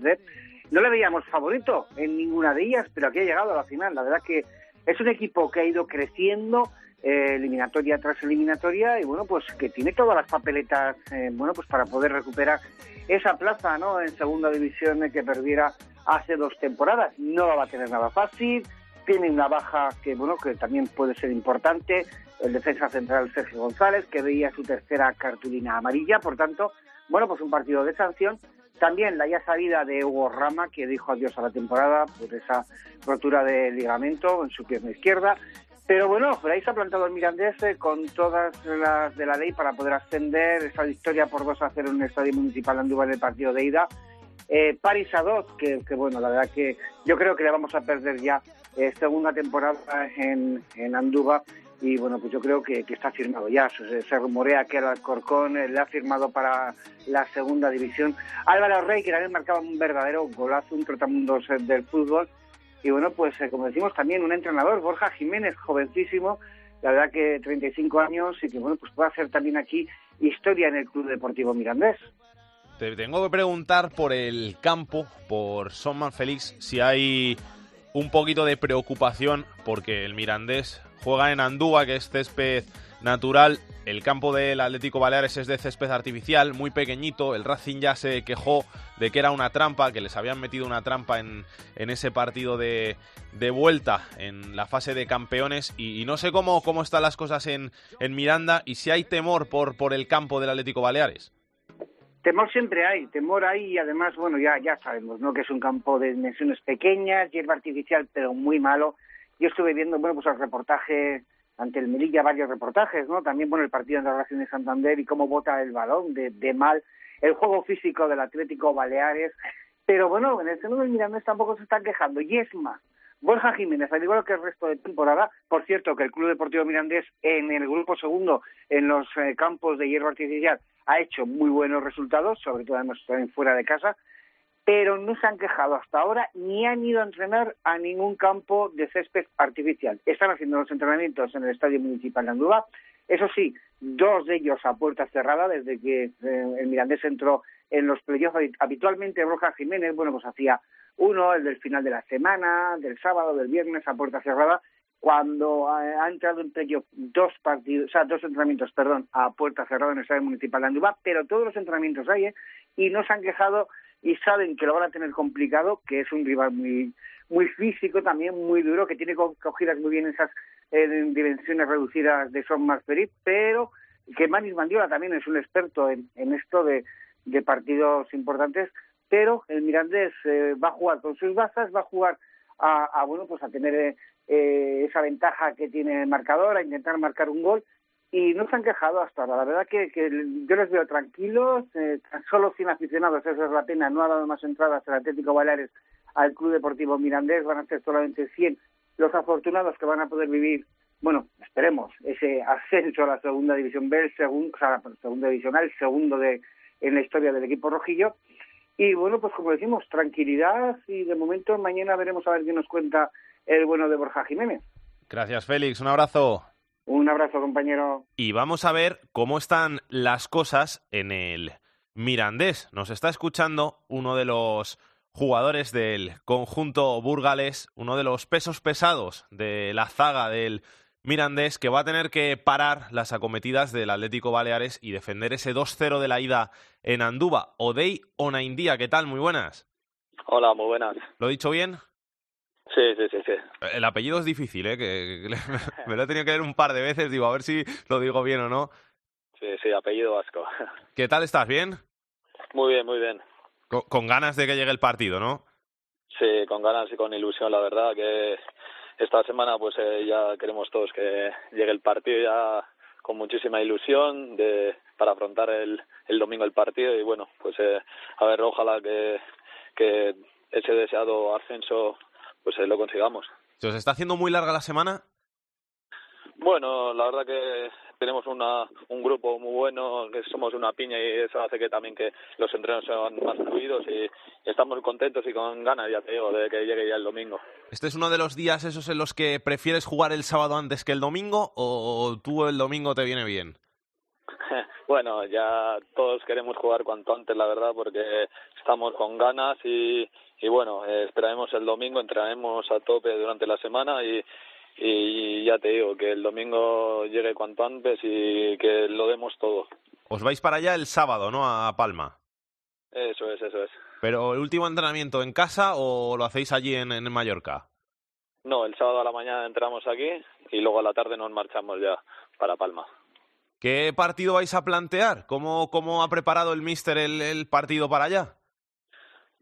[SPEAKER 14] no le veíamos favorito en ninguna de ellas, pero aquí ha llegado a la final. La verdad que es un equipo que ha ido creciendo eh, eliminatoria tras eliminatoria y bueno, pues que tiene todas las papeletas, eh, bueno, pues para poder recuperar esa plaza, ¿no? En segunda división que perdiera hace dos temporadas. No la va a tener nada fácil. Tiene una baja que, bueno, que también puede ser importante. El defensa central Sergio González, que veía su tercera cartulina amarilla. Por tanto, bueno, pues un partido de sanción. También la ya salida de Hugo Rama, que dijo adiós a la temporada por esa rotura de ligamento en su pierna izquierda. Pero bueno, por ahí se ha plantado el Mirandés eh, con todas las de la ley para poder ascender. Esa victoria por 2 a 0 en el Estadio Municipal de Andújar en el partido de ida. Eh, Paris a 2, que, bueno, la verdad que yo creo que le vamos a perder ya eh, segunda temporada en, en Andújar. Y bueno, pues yo creo que, que está firmado ya. Se, se, rumorea que el Alcorcón eh, le ha firmado para la segunda división. Álvaro Rey, que también marcaba un verdadero golazo, un trotamundos del fútbol. Y bueno, pues eh, como decimos también un entrenador, Borja Jiménez, jovencísimo, la verdad que 35 años y que bueno, pues puede hacer también aquí historia en el Club Deportivo Mirandés.
[SPEAKER 3] Te tengo que preguntar por el campo, por Sonman Félix, si hay un poquito de preocupación porque el Mirandés juega en Andúa, que es césped natural. El campo del Atlético Baleares es de césped artificial, muy pequeñito. El Racing ya se quejó de que era una trampa, que les habían metido una trampa en, en ese partido de, de, vuelta en la fase de campeones. Y, no sé cómo, cómo están las cosas en, en Miranda y si hay temor por, por el campo del Atlético Baleares.
[SPEAKER 14] Temor siempre hay, temor hay y además, bueno, ya, ya sabemos, ¿no? Que es un campo de dimensiones pequeñas, hierba artificial, pero muy malo. Yo estuve viendo, bueno, pues el reportaje ante el Melilla varios reportajes, ¿no? También, bueno, el partido en la relación de Santander y cómo bota el balón de, de, mal, el juego físico del Atlético Baleares. Pero bueno, en el segundo del Mirandés tampoco se están quejando. Y es más, Borja Jiménez, al igual que el resto de temporada, por cierto, que el Club Deportivo Mirandés en el grupo segundo, en los eh, campos de hierro artificial, ha hecho muy buenos resultados, sobre todo además fuera de casa, pero no se han quejado hasta ahora ni han ido a entrenar a ningún campo de césped artificial. Están haciendo los entrenamientos en el Estadio Municipal de Andúba. Eso sí, dos de ellos a puerta cerrada desde que eh, el Mirandés entró en los playoffs. Habitualmente Roja Jiménez, bueno, pues hacía uno, el del final de la semana, del sábado, del viernes a puerta cerrada, cuando ha entrado en playoff dos partidos, o sea, dos entrenamientos, perdón, a puerta cerrada en el Estadio Municipal de Andúba, pero todos los entrenamientos hay, ¿eh? y no se han quejado y saben que lo van a tener complicado, que es un rival muy muy físico también, muy duro, que tiene cogidas muy bien esas en dimensiones reducidas de Son Masperit, pero que Manis Mandiola también es un experto en, en esto de, partidos importantes, pero el Mirandés eh, va a jugar con sus bazas, va a jugar a, a, bueno pues a tener eh, eh, esa ventaja que tiene el marcador, a intentar marcar un gol y no se han quejado hasta ahora. La verdad que, que yo les veo tranquilos, eh, solo 100 aficionados, esa es la pena, no ha dado más entradas el Atlético Baleares al Club Deportivo Mirandés, van a ser solamente 100 los afortunados que van a poder vivir, bueno, esperemos, ese ascenso a la segunda división B, el segundo, o sea, la segunda divisional, segundo de en la historia del equipo rojillo. Y bueno, pues como decimos, tranquilidad y de momento mañana veremos a ver qué nos cuenta el bueno de Borja Jiménez.
[SPEAKER 3] Gracias, Félix. Un abrazo.
[SPEAKER 14] Un abrazo, compañero.
[SPEAKER 3] Y vamos a ver cómo están las cosas en el Mirandés. Nos está escuchando uno de los jugadores del conjunto burgales, uno de los pesos pesados de la zaga del Mirandés, que va a tener que parar las acometidas del Atlético Baleares y defender ese 2-0 de la ida en Andúba. Odey Onaindía, ¿qué tal? Muy buenas.
[SPEAKER 15] Hola, muy buenas.
[SPEAKER 3] ¿Lo he dicho bien?
[SPEAKER 15] Sí, sí, sí, sí.
[SPEAKER 3] El apellido es difícil, ¿eh? Que, que me lo he tenido que leer un par de veces, digo, a ver si lo digo bien o no.
[SPEAKER 15] Sí, sí, apellido vasco.
[SPEAKER 3] ¿Qué tal estás? ¿Bien?
[SPEAKER 15] Muy bien, muy bien.
[SPEAKER 3] Con, con ganas de que llegue el partido, ¿no?
[SPEAKER 15] Sí, con ganas y con ilusión, la verdad, que esta semana pues eh, ya queremos todos que llegue el partido ya con muchísima ilusión de para afrontar el, el domingo el partido y bueno, pues eh, a ver, ojalá que, que ese deseado ascenso pues lo consigamos.
[SPEAKER 3] ¿Se os está haciendo muy larga la semana?
[SPEAKER 15] Bueno, la verdad que tenemos una, un grupo muy bueno, que somos una piña y eso hace que también que los entrenos sean más fluidos y, y estamos contentos y con ganas, ya te digo, de que llegue ya el domingo.
[SPEAKER 3] ¿Este es uno de los días esos en los que prefieres jugar el sábado antes que el domingo o tú el domingo te viene bien?
[SPEAKER 15] bueno, ya todos queremos jugar cuanto antes, la verdad, porque estamos con ganas y, y bueno, eh, esperaremos el domingo, entrenaremos a tope durante la semana y, y ya te digo, que el domingo llegue cuanto antes y que lo demos todo.
[SPEAKER 3] Os vais para allá el sábado, ¿no? A Palma.
[SPEAKER 15] Eso es, eso es.
[SPEAKER 3] ¿Pero el último entrenamiento en casa o lo hacéis allí en, en Mallorca?
[SPEAKER 15] No, el sábado a la mañana entramos aquí y luego a la tarde nos marchamos ya para Palma.
[SPEAKER 3] ¿Qué partido vais a plantear? ¿Cómo, cómo ha preparado el míster el, el partido para allá?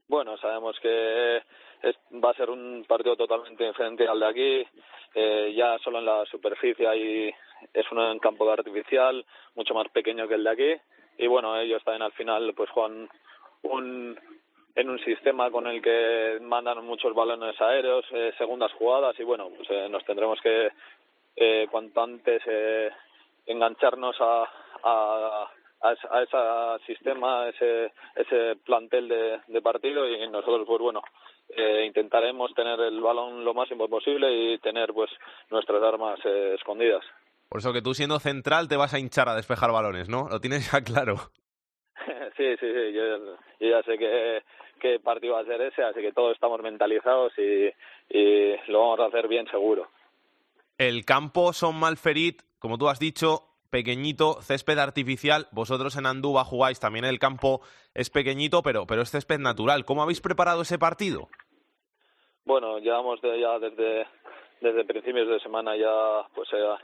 [SPEAKER 15] Bueno, sabemos que es, va a ser un partido totalmente diferente al de aquí. Eh, ya solo en la superficie hay, es un campo de artificial mucho más pequeño que el de aquí. Y bueno, ellos también al final pues juegan un, en un sistema con el que mandan muchos balones aéreos, eh, segundas jugadas y bueno, pues eh, nos tendremos que eh, cuanto antes eh, engancharnos a, a, a, ese sistema, a ese, ese plantel de, de partido y nosotros pues bueno, eh, intentaremos tener el balón lo máximo posible y tener pues nuestras armas eh, escondidas.
[SPEAKER 3] Por eso que tú siendo central te vas a hinchar a despejar balones, ¿no? Lo tienes ya claro.
[SPEAKER 15] sí, sí, sí, yo, yo ya sé que qué partido va a ser ese, así que todos estamos mentalizados y, y lo vamos a hacer bien seguro.
[SPEAKER 3] El campo son Malferit, como tú has dicho, pequeñito, césped artificial. Vosotros en Andúba jugáis también el campo es pequeñito, pero, pero es césped natural. ¿Cómo habéis preparado ese partido?
[SPEAKER 15] Bueno, llevamos de, ya desde, desde principios de semana ya pues eh,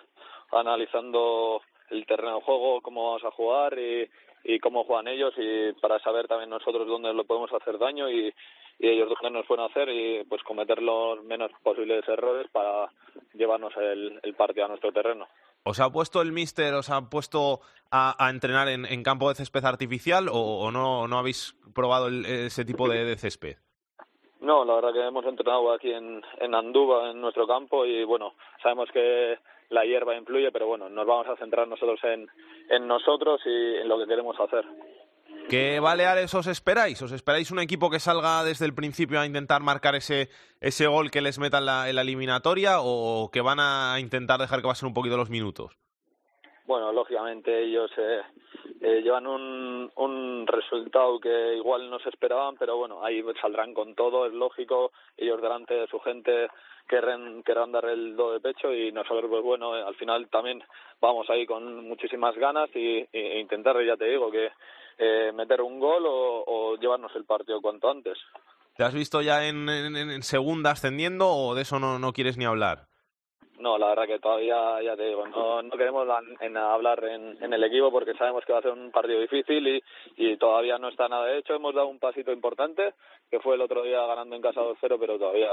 [SPEAKER 15] analizando el terreno de juego, cómo vamos a jugar y, cómo juegan ellos y para saber también nosotros dónde lo podemos hacer daño y, ellos dónde nos pueden hacer y pues cometer los menos posibles errores para llevarnos el partido a nuestro terreno.
[SPEAKER 3] ¿Os ha puesto el míster, os ha puesto a, entrenar en, campo de césped artificial o, no, no habéis probado el, ese tipo de, de, césped?
[SPEAKER 15] No, la verdad que hemos entrenado aquí en, en Andúba, en nuestro campo, y bueno, sabemos que la hierba influye, pero bueno, nos vamos a centrar nosotros en nosotros y en lo que queremos hacer.
[SPEAKER 3] ¿Qué Baleares os esperáis? ¿Os esperáis un equipo que salga desde el principio a intentar marcar ese, ese gol que les meta en la, en la eliminatoria o que van a intentar dejar que pasen un poquito los minutos?
[SPEAKER 15] Bueno, lógicamente ellos eh, eh, llevan un, un resultado que igual no se esperaban, pero bueno, ahí saldrán con todo, es lógico. Ellos delante de su gente querrán, querrán dar el do de pecho y nosotros, pues bueno, eh, al final también vamos ahí con muchísimas ganas y, e intentar, ya te digo, que eh, meter un gol o, o, llevarnos el partido cuanto antes.
[SPEAKER 3] ¿Te has visto ya en, en, en segunda ascendiendo o de eso no, no quieres ni hablar?
[SPEAKER 15] no, la verdad que todavía, ya te digo, no, no queremos en hablar en, en, el equipo porque sabemos que va a ser un partido difícil y, y todavía no está nada hecho. Hemos dado un pasito importante, que fue el otro día ganando en casa 2-0, pero todavía,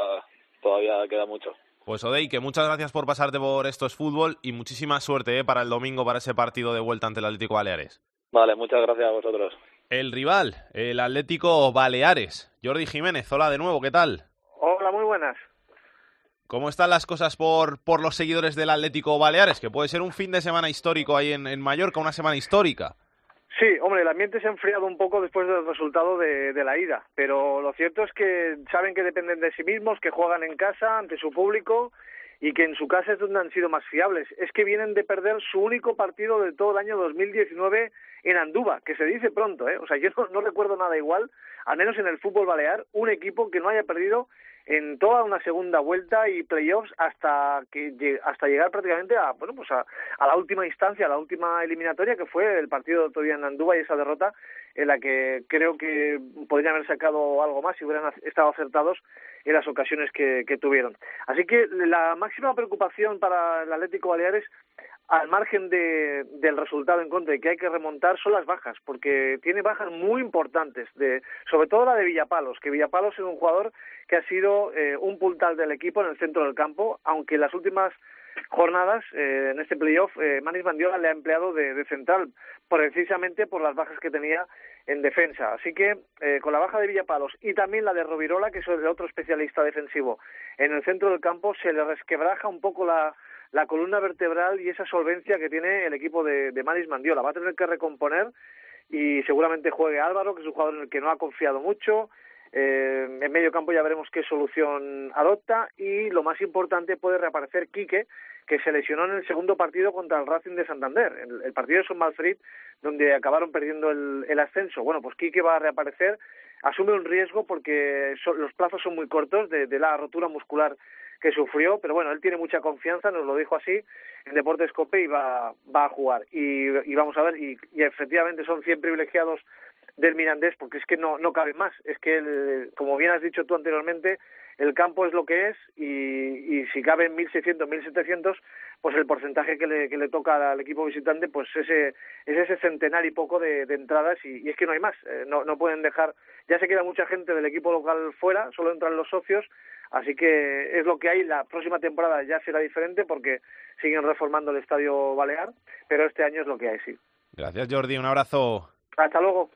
[SPEAKER 15] todavía queda mucho.
[SPEAKER 3] Pues Odey, que muchas gracias por pasarte por estos fútbol y muchísima suerte ¿eh? para el domingo, para ese partido de vuelta ante el Atlético Baleares.
[SPEAKER 15] Vale, muchas gracias a vosotros.
[SPEAKER 3] El rival, el Atlético Baleares. Jordi Jiménez, hola de nuevo, ¿qué tal?
[SPEAKER 10] Hola, muy buenas.
[SPEAKER 3] ¿Cómo están las cosas por, por los seguidores del Atlético Baleares? Que puede ser un fin de semana histórico ahí en, en Mallorca, una semana histórica.
[SPEAKER 10] Sí, hombre, el ambiente se ha enfriado un poco después del resultado de, de, la ida, pero lo cierto es que saben que dependen de sí mismos, que juegan en casa ante su público y que en su casa es donde han sido más fiables. Es que vienen de perder su único partido de todo el año 2019 en Andúba, que se dice pronto, ¿eh? O sea, yo no, no recuerdo nada igual, al menos en el fútbol balear, un equipo que no haya perdido en toda una segunda vuelta y playoffs hasta que hasta llegar prácticamente a bueno pues a, a, la última instancia, a la última eliminatoria que fue el partido de en Andúba y esa derrota en la que creo que podrían haber sacado algo más si hubieran estado acertados en las ocasiones que, que tuvieron. Así que la máxima preocupación para el Atlético Baleares al margen de, del resultado en contra y que hay que remontar son las bajas, porque tiene bajas muy importantes, de, sobre todo la de Villapalos, que Villapalos es un jugador que ha sido eh, un puntal del equipo en el centro del campo, aunque en las últimas jornadas eh, en este playoff eh, Manis Mandiola le ha empleado de, de, central precisamente por las bajas que tenía en defensa. Así que eh, con la baja de Villapalos y también la de Rovirola, que es el otro especialista defensivo en el centro del campo, se le resquebraja un poco la, la columna vertebral y esa solvencia que tiene el equipo de, de Manis Mandiola. Va a tener que recomponer y seguramente juegue Álvaro, que es un jugador en el que no ha confiado mucho. Eh, en medio campo ya veremos qué solución adopta y lo más importante puede reaparecer Quique, que se lesionó en el segundo partido contra el Racing de Santander, el, el partido de Son Malfrid, donde acabaron perdiendo el, ascenso. Bueno, pues Quique va a reaparecer, asume un riesgo porque los plazos son muy cortos de, de la rotura muscular que sufrió, pero bueno, él tiene mucha confianza, nos lo dijo así, en Deportes Cope y va, va a jugar. Y, y vamos a ver, y, y efectivamente son 100 privilegiados del Mirandés, porque es que no, no cabe más. Es que, el, como bien has dicho tú anteriormente, el campo es lo que es y, y si caben 1.600, 1.700, pues el porcentaje que le, que le toca al equipo visitante, pues ese, es ese centenar y poco de, entradas y, y, es que no hay más. Eh, no, no pueden dejar, ya se queda mucha gente del equipo local fuera, solo entran los socios, así que es lo que hay. La próxima temporada ya será diferente porque siguen reformando el estadio Balear, pero este año es lo que hay, sí.
[SPEAKER 3] Gracias, Jordi. Un abrazo.
[SPEAKER 10] Hasta luego.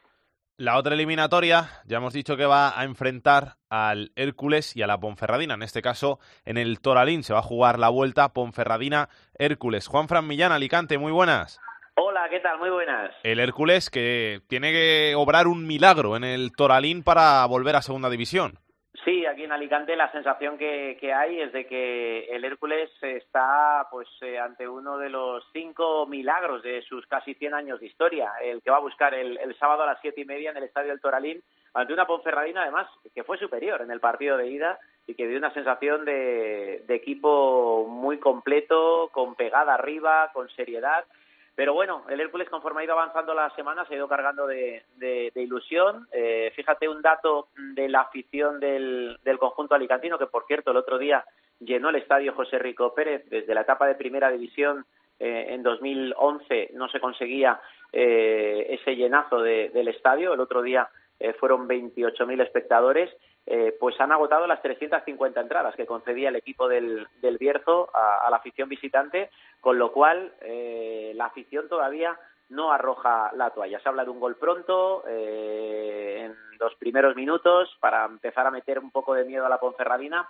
[SPEAKER 3] La otra eliminatoria, ya hemos dicho que va a enfrentar al Hércules y a la Ponferradina. En este caso, en el Toralín se va a jugar la vuelta Ponferradina-Hércules. Juan Fran Millán, Alicante, muy buenas.
[SPEAKER 16] Hola, ¿qué tal? Muy buenas.
[SPEAKER 3] El Hércules que tiene que obrar un milagro en el Toralín para volver a segunda división.
[SPEAKER 16] Sí, aquí en Alicante la sensación que, que hay es de que el Hércules está pues eh, ante uno de los cinco milagros de sus casi 100 años de historia, el que va a buscar el, el sábado a las siete y media en el Estadio del Toralín ante una Ponferradina además que fue superior en el partido de ida y que dio una sensación de, de equipo muy completo, con pegada arriba, con seriedad pero bueno, el Hércules conforme ha ido avanzando la semana se ha ido cargando de, de, ilusión. Eh, fíjate un dato de la afición del, del conjunto alicantino, que por cierto el otro día llenó el estadio José Rico Pérez desde la etapa de primera división eh, en 2011 no se conseguía eh, ese llenazo de, del estadio. El otro día eh, fueron 28.000 espectadores. Eh, pues han agotado las 350 entradas que concedía el equipo del, del Bierzo a, la afición visitante, con lo cual eh, la afición todavía no arroja la toalla. Se habla de un gol pronto, eh, en los primeros minutos, para empezar a meter un poco de miedo a la Ponferradina.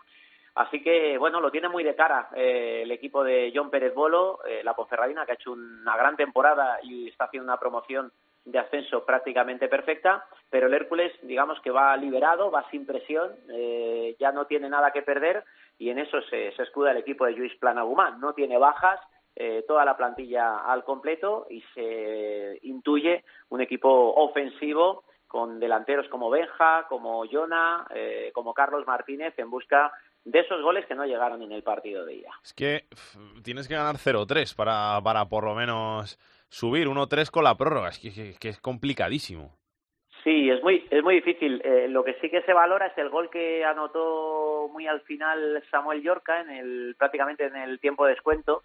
[SPEAKER 16] Así que, bueno, lo tiene muy de cara eh, el equipo de John Pérez Bolo, eh, la Ponferradina, que ha hecho una gran temporada y está haciendo una promoción de ascenso prácticamente perfecta, pero el Hércules, digamos que va liberado, va sin presión, eh, ya no tiene nada que perder y en eso se, se escuda el equipo de Luis Planagumán. No tiene bajas, eh, toda la plantilla al completo y se intuye un equipo ofensivo con delanteros como Benja, como Jona, eh, como Carlos Martínez en busca de esos goles que no llegaron en el partido de ida.
[SPEAKER 3] Es que tienes que ganar 0-3 para, para por lo menos subir 1-3 con la prórroga, es que, es complicadísimo.
[SPEAKER 16] Sí, es muy, es muy difícil. Eh, lo que sí que se valora es el gol que anotó muy al final Samuel Yorca, en el, prácticamente en el tiempo de descuento,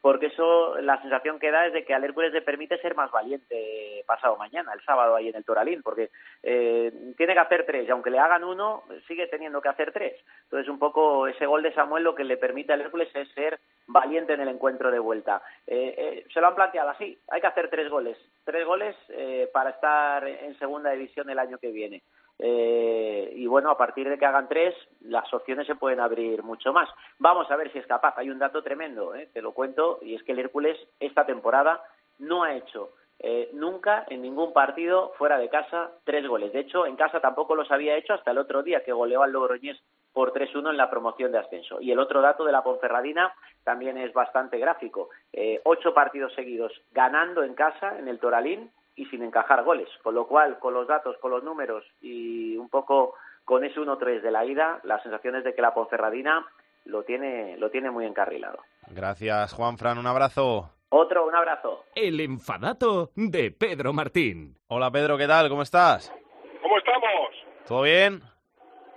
[SPEAKER 16] porque eso, la sensación que da es de que al Hércules le permite ser más valiente pasado mañana, el sábado ahí en el Toralín, porque eh, tiene que hacer tres y aunque le hagan uno, sigue teniendo que hacer tres. Entonces, un poco ese gol de Samuel lo que le permite al Hércules es ser valiente en el encuentro de vuelta. Eh, eh, se lo han planteado así, hay que hacer tres goles, tres goles eh, para estar en segunda división el año que viene. Eh, y bueno, a partir de que hagan tres, las opciones se pueden abrir mucho más. Vamos a ver si es capaz. Hay un dato tremendo, eh, te lo cuento, y es que el Hércules esta temporada no ha hecho eh, nunca en ningún partido fuera de casa tres goles. De hecho, en casa tampoco los había hecho hasta el otro día que goleó al Logroñés por 3-1 en la promoción de ascenso. Y el otro dato de la Ponferradina también es bastante gráfico. Eh, ocho partidos seguidos ganando en casa en el Toralín y sin encajar goles. Con lo cual, con los datos, con los números y un poco con ese 1-3 de la ida, la sensación es de que la Ponferradina lo tiene, lo tiene muy encarrilado.
[SPEAKER 3] Gracias, Juan Fran. Un abrazo.
[SPEAKER 16] Otro, un abrazo.
[SPEAKER 4] El enfadato de Pedro Martín.
[SPEAKER 3] Hola, Pedro, ¿qué tal? ¿Cómo estás?
[SPEAKER 17] ¿Cómo estamos?
[SPEAKER 3] ¿Todo bien?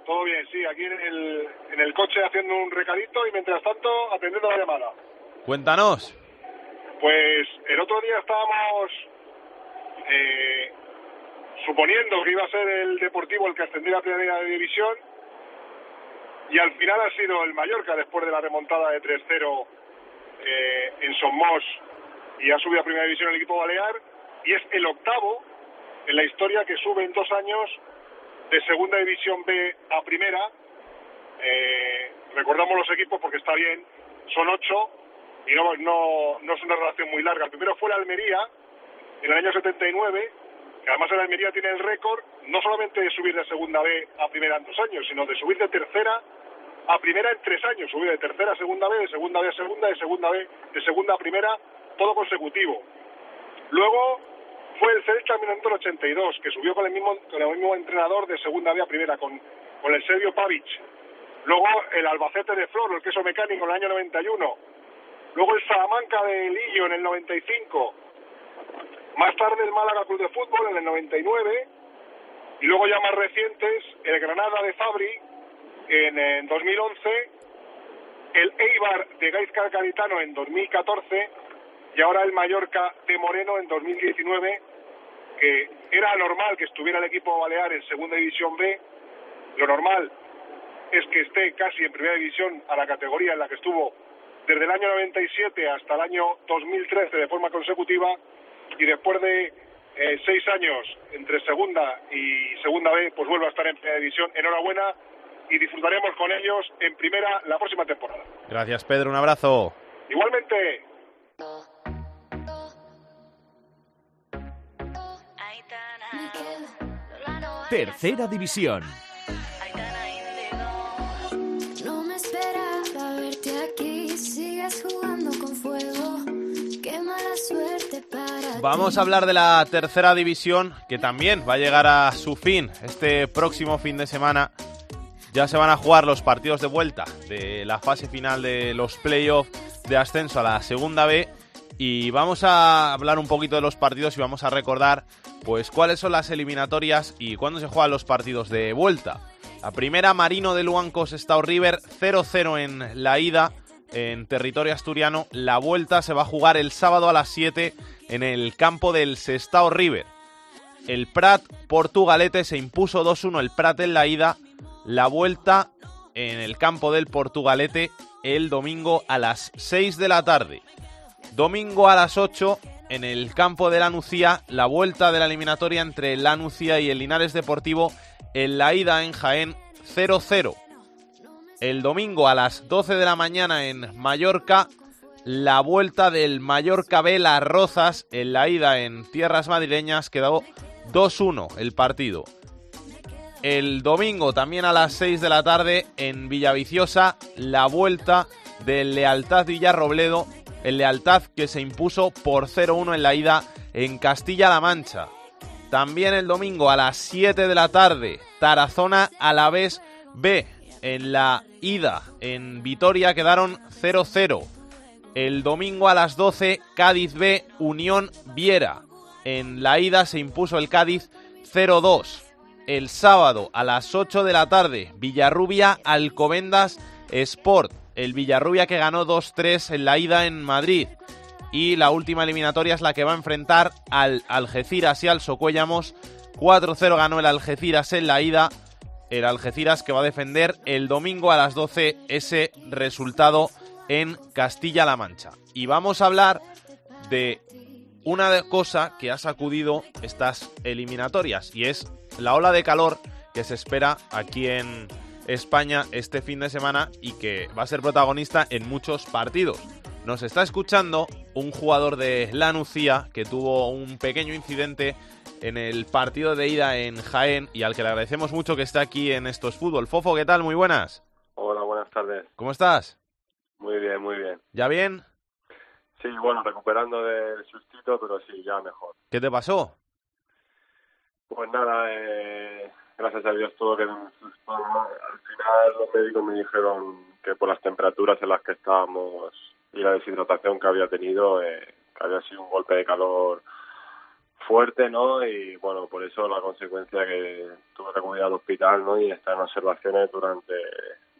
[SPEAKER 17] Todo bien, sí, aquí en el, en el coche haciendo un recadito y mientras tanto atendiendo la llamada.
[SPEAKER 3] Cuéntanos.
[SPEAKER 17] Pues el otro día estábamos eh, suponiendo que iba a ser el Deportivo el que ascendiera a Primera División y al final ha sido el Mallorca después de la remontada de 3-0 eh, en Somos y ha subido a Primera División el equipo balear y es el octavo en la historia que sube en dos años de Segunda División B a Primera. Eh, recordamos los equipos porque está bien, son ocho y no, no, no es una relación muy larga. El primero fue la Almería en el año 79, que además el Almería tiene el récord no solamente de subir de Segunda B a Primera en dos años, sino de subir de tercera a primera en tres años, subir de tercera a segunda B, de segunda B a segunda, de segunda B, de segunda a primera, todo consecutivo. Luego fue el Celta en 1982, que subió con el mismo, con el mismo entrenador de segunda B a primera, con, con el Sergio Pavic. Luego el Albacete de Flor, el queso mecánico en el año 91. Luego el Salamanca de Lillo en el 95. Más tarde el Málaga Club de Fútbol en el 99. Y luego ya más recientes, el Granada de Fabri en, en 2011, el Eibar de Gaizka Gaditano en 2014 y ahora el Mallorca de Moreno en 2019, que era normal que estuviera el equipo balear en Segunda División B, lo normal es que esté casi en Primera División a la categoría en la que estuvo desde el año 97 hasta el año 2013 de forma consecutiva y después de eh, seis años entre Segunda y Segunda B, pues vuelve a estar en Primera División. Enhorabuena y disfrutaremos con ellos en Primera la próxima temporada.
[SPEAKER 3] Gracias, Pedro. Un abrazo.
[SPEAKER 17] Igualmente.
[SPEAKER 4] Tercera división.
[SPEAKER 3] Vamos a hablar de la tercera división, que también va a llegar a su fin este próximo fin de semana. Ya se van a jugar los partidos de vuelta de la fase final de los playoffs de ascenso a la segunda B. Y vamos a hablar un poquito de los partidos y vamos a recordar pues cuáles son las eliminatorias y cuándo se juegan los partidos de vuelta. La primera, Marino de Luancos, Stao River, 0-0 en la ida en territorio asturiano. La vuelta se va a jugar el sábado a las 7 en el campo del Sestao River. El Prat Portugalete se impuso 2-1 el Prat en la ida. La vuelta en el campo del Portugalete el domingo a las 6 de la tarde. Domingo a las 8 en el campo de la Nucía, la vuelta de la eliminatoria entre la Nucía y el Linares Deportivo en la ida en Jaén 0-0. El domingo a las 12 de la mañana en Mallorca, la vuelta del Mallorca B Rozas en la ida en tierras madrileñas quedó 2-1 el partido. El domingo también a las 6 de la tarde en Villaviciosa, la vuelta del Lealtad Villarrobledo, el Lealtad que se impuso por 0-1 en la ida en Castilla-La Mancha. También el domingo a las 7 de la tarde, Tarazona Alavés B en la ida en Vitoria quedaron 0-0. El domingo a las 12, Cádiz B, Unión Viera. En la ida se impuso el Cádiz 0-2. El sábado a las 8 de la tarde, Villarrubia Alcobendas Sport. El Villarrubia que ganó 2-3 en la ida en Madrid. Y la última eliminatoria es la que va a enfrentar al Algeciras y al Socuellamos. 4-0 ganó el Algeciras en la ida. El Algeciras que va a defender el domingo a las 12 ese resultado en Castilla-La Mancha. Y vamos a hablar de una cosa que ha sacudido estas eliminatorias y es la ola de calor que se espera aquí en España este fin de semana y que va a ser protagonista en muchos partidos. Nos está escuchando un jugador de La Nucía que tuvo un pequeño incidente en el partido de ida en Jaén y al que le agradecemos mucho que esté aquí en Estos Fútbol. Fofo, ¿qué tal? Muy buenas.
[SPEAKER 18] Hola, buenas tardes.
[SPEAKER 3] ¿Cómo estás?
[SPEAKER 18] Muy bien, muy bien.
[SPEAKER 3] ¿Ya bien?
[SPEAKER 18] Sí, bueno, recuperando del sustito, pero sí, ya mejor.
[SPEAKER 3] ¿Qué te pasó?
[SPEAKER 18] Pues nada, eh, gracias a Dios todo quedó en susto. Al final los médicos me dijeron que por las temperaturas en las que estábamos y la deshidratación que había tenido, eh, que había sido un golpe de calor fuerte, ¿no? Y bueno, por eso la consecuencia que tuve que acudir al hospital, ¿no? Y estar en observaciones durante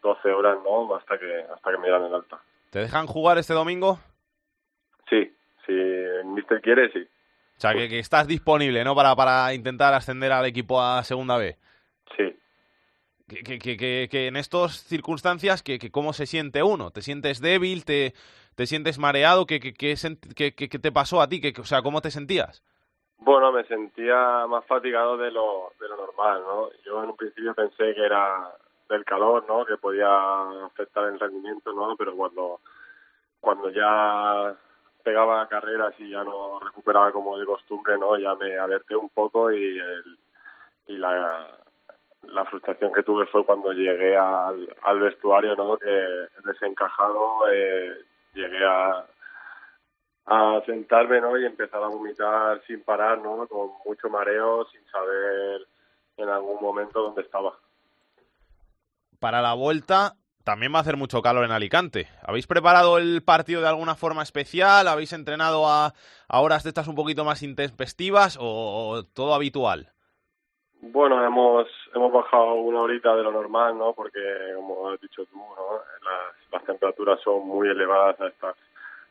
[SPEAKER 18] 12 horas, ¿no? Hasta que hasta que me dieran el alta.
[SPEAKER 3] ¿Te dejan jugar este domingo?
[SPEAKER 18] Sí, si el mister quiere, sí.
[SPEAKER 3] O sea, que, que estás disponible, ¿no? Para, para intentar ascender al equipo a Segunda B.
[SPEAKER 18] Sí.
[SPEAKER 3] Que, que, que, que, en estas circunstancias, que, que ¿cómo se siente uno? ¿Te sientes débil? ¿Te, te sientes mareado? ¿Qué, qué, qué, sent- qué- qué- qué te pasó a ti? ¿Qué, o sea, ¿cómo te sentías?
[SPEAKER 18] Bueno, me sentía más fatigado de lo, de lo normal, ¿no? Yo en un principio pensé que era del calor, ¿no? Que podía afectar el rendimiento, ¿no? Pero cuando, cuando ya pegaba carreras y ya no recuperaba como de costumbre, ¿no? Ya me alerté un poco y, el, y la, frustración que tuve fue cuando llegué al, al vestuario, ¿no? Que desencajado eh, llegué a, a sentarme, ¿no? Y empezar a vomitar sin parar, ¿no? Con mucho mareo, sin saber en algún momento dónde estaba.
[SPEAKER 3] Para la vuelta también va a hacer mucho calor en Alicante. ¿Habéis preparado el partido de alguna forma especial? ¿Habéis entrenado a, a horas de estas un poquito más intempestivas o, o todo habitual?
[SPEAKER 18] Bueno, hemos hemos bajado una horita de lo normal, ¿no? Porque, como has dicho tú, ¿no? Las, las temperaturas son muy elevadas a estas,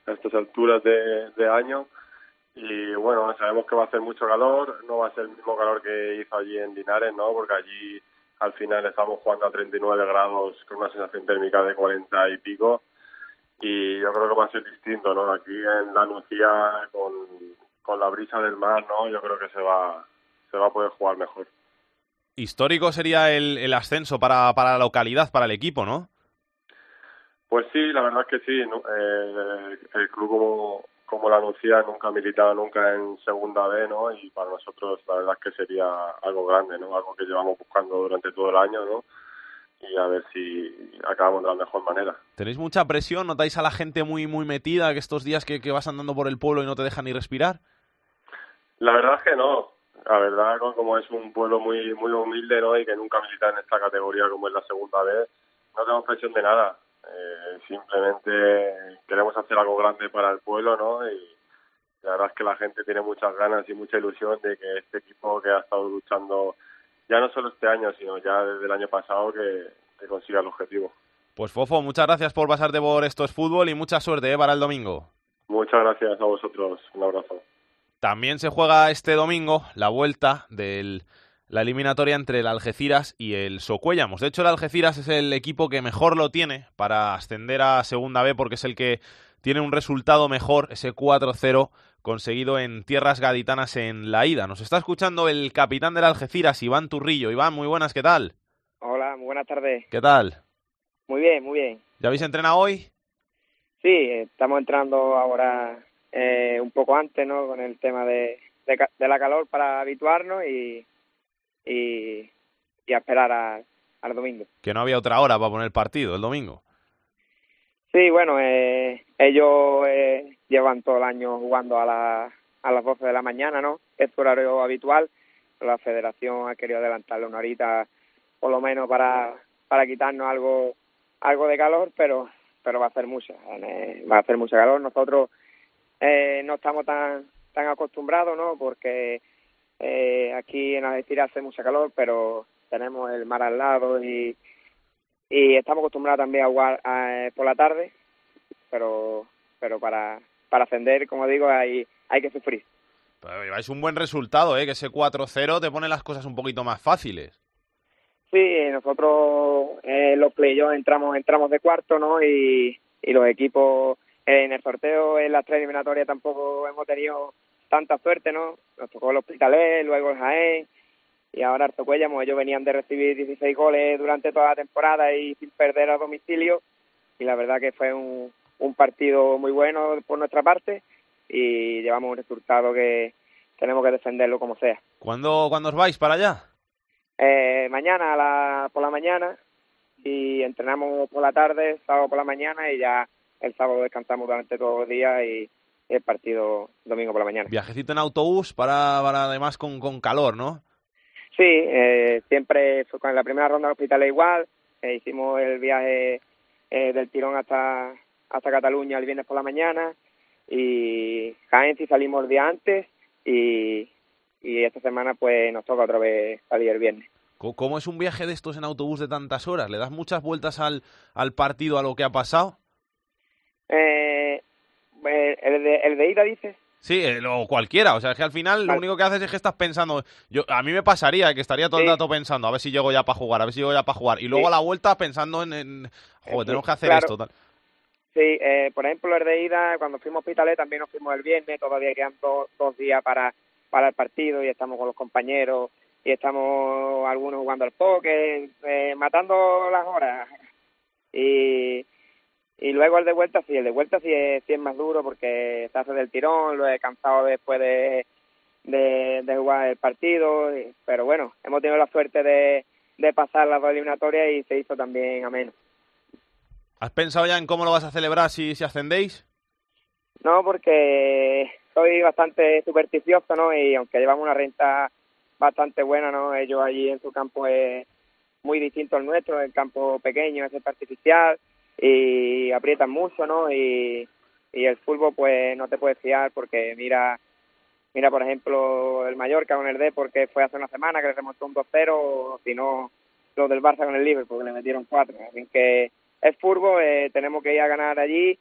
[SPEAKER 18] a estas alturas de, de año. Y bueno, sabemos que va a hacer mucho calor, no va a ser el mismo calor que hizo allí en Linares, ¿no? Porque allí al final estamos jugando a 39 grados con una sensación térmica de 40 y pico. Y yo creo que va a ser distinto, ¿no? Aquí en la Nucía, con, con la brisa del mar, ¿no? Yo creo que se va, se va a poder jugar mejor.
[SPEAKER 3] Histórico sería el, el ascenso para, para la localidad, para el equipo, ¿no?
[SPEAKER 18] Pues sí, la verdad es que sí. Eh, el club como, como la Nucía nunca ha militado nunca en segunda B, ¿no? Y para nosotros la verdad es que sería algo grande, ¿no? Algo que llevamos buscando durante todo el año, ¿no? Y a ver si acabamos de la mejor manera.
[SPEAKER 3] ¿Tenéis mucha presión? ¿Notáis a la gente muy muy metida que estos días que, que vas andando por el pueblo y no te dejan ni respirar?
[SPEAKER 18] La verdad es que no. La verdad, co- como es un pueblo muy muy humilde, ¿no? Y que nunca milita en esta categoría como es la segunda vez, no tenemos presión de nada. Eh, simplemente queremos hacer algo grande para el pueblo, ¿no? Y la verdad es que la gente tiene muchas ganas y mucha ilusión de que este equipo que ha estado luchando ya no solo este año, sino ya desde el año pasado que, que consiga el objetivo.
[SPEAKER 3] Pues Fofo, muchas gracias por pasarte por estos fútbol y mucha suerte ¿eh? para el domingo.
[SPEAKER 18] Muchas gracias a vosotros. Un abrazo.
[SPEAKER 3] También se juega este domingo la vuelta de la eliminatoria entre el Algeciras y el Socuellamos. De hecho, el Algeciras es el equipo que mejor lo tiene para ascender a Segunda B porque es el que tiene un resultado mejor, ese 4-0 conseguido en tierras gaditanas en la ida. Nos está escuchando el capitán del Algeciras, Iván Turrillo. Iván, muy buenas, ¿qué tal?
[SPEAKER 19] Hola, muy buenas tardes.
[SPEAKER 3] ¿Qué tal?
[SPEAKER 19] Muy bien, muy bien.
[SPEAKER 3] ¿Ya habéis entrenado hoy?
[SPEAKER 19] Sí, estamos entrando ahora eh, un poco antes, ¿no? Con el tema de, de, la calor para habituarnos y, y, y a esperar a- al domingo.
[SPEAKER 3] Que no había otra hora para poner el partido, el domingo.
[SPEAKER 19] Sí, bueno, eh, ellos eh, llevan todo el año jugando a, la, a las 12 de la mañana, ¿no? Es su horario habitual. La federación ha querido adelantarle una horita, por lo menos, para, para quitarnos algo algo de calor, pero pero va a hacer mucha, eh, va a hacer mucha calor. Nosotros eh, no estamos tan tan acostumbrados, ¿no? Porque Eh, aquí en Algeciras hace mucha calor, pero tenemos el mar al lado y, y estamos acostumbrados también a jugar eh, por la tarde, pero pero para, para ascender, como digo, hay, hay que sufrir.
[SPEAKER 3] Pero lleváis un buen resultado, ¿eh? que ese 4-0 te pone las cosas un poquito más fáciles.
[SPEAKER 19] Sí, nosotros en los playoffs entramos, entramos de cuarto, ¿no? Y, y los equipos en el sorteo, en las tres eliminatorias tampoco hemos tenido tanta suerte, ¿no? Nos tocó el Hospitalet, luego el Jaén y ahora Arzocuellamo. Ellos venían de recibir 16 goles durante toda la temporada y sin perder a domicilio y la verdad que fue un, un partido muy bueno por nuestra parte y llevamos un resultado que tenemos que defenderlo como sea.
[SPEAKER 3] ¿Cuándo, ¿cuándo os vais para allá?
[SPEAKER 19] Eh, mañana a la, por la mañana y entrenamos por la tarde, sábado por la mañana y ya el sábado descansamos durante todos los días y el partido domingo por la mañana.
[SPEAKER 3] Viajecito en autobús para, para además con, con calor, ¿no?
[SPEAKER 19] Sí, eh, siempre fue con la primera ronda del hospital igual, eh, hicimos el viaje eh, del tirón hasta, hasta Cataluña el viernes por la mañana y Jaén sí salimos el día antes y, y esta semana pues nos toca otra vez salir el viernes.
[SPEAKER 3] ¿Cómo es un viaje de estos en autobús de tantas horas? ¿Le das muchas vueltas al, al partido, a lo que ha pasado?
[SPEAKER 19] Eh, el, de, el de ida, dices.
[SPEAKER 3] Sí, eh, o cualquiera. O sea, es que al final lo único que haces es que estás pensando. Yo, a mí me pasaría que estaría todo el rato pensando, a ver si llego ya para jugar, a ver si llego ya para jugar. Y luego a la vuelta pensando en, en joder, tenemos que hacer
[SPEAKER 19] claro.
[SPEAKER 3] esto. Tal.
[SPEAKER 19] Sí, eh, por ejemplo, el de ida, cuando fuimos a Hospitalet también nos fuimos el viernes, todavía quedan dos, dos días para, para el partido y estamos con los compañeros y estamos algunos jugando al póker, eh, matando las horas. Y, y luego el de vuelta, sí, el de vuelta sí es, sí es más duro porque se hace del tirón, lo he cansado después de, de, de jugar el partido, y- pero bueno, hemos tenido la suerte de, de pasar las dos eliminatorias y se hizo también ameno.
[SPEAKER 3] ¿Has pensado ya en cómo lo vas a celebrar si, si ascendéis?
[SPEAKER 19] No, porque soy bastante supersticioso, ¿no? Y aunque llevamos una renta bastante buena, ¿no? Ellos allí en su campo es muy distinto al nuestro, el campo pequeño, es artificial y aprietan mucho, ¿no? Y, y el fútbol, pues no te puedes fiar porque mira, mira por ejemplo el Mallorca con el D, porque fue hace una semana que le remontó un 2-0, o si no los del Barça con el Liverpool, que le metieron cuatro. Así que es fútbol, eh, tenemos que ir a ganar allí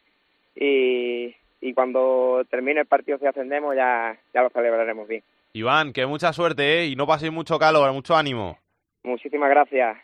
[SPEAKER 19] y, y cuando termine el partido si ascendemos ya, ya lo celebraremos bien.
[SPEAKER 3] Iván, que mucha suerte, ¿eh? Y no paséis mucho calor, mucho ánimo.
[SPEAKER 19] Muchísimas gracias.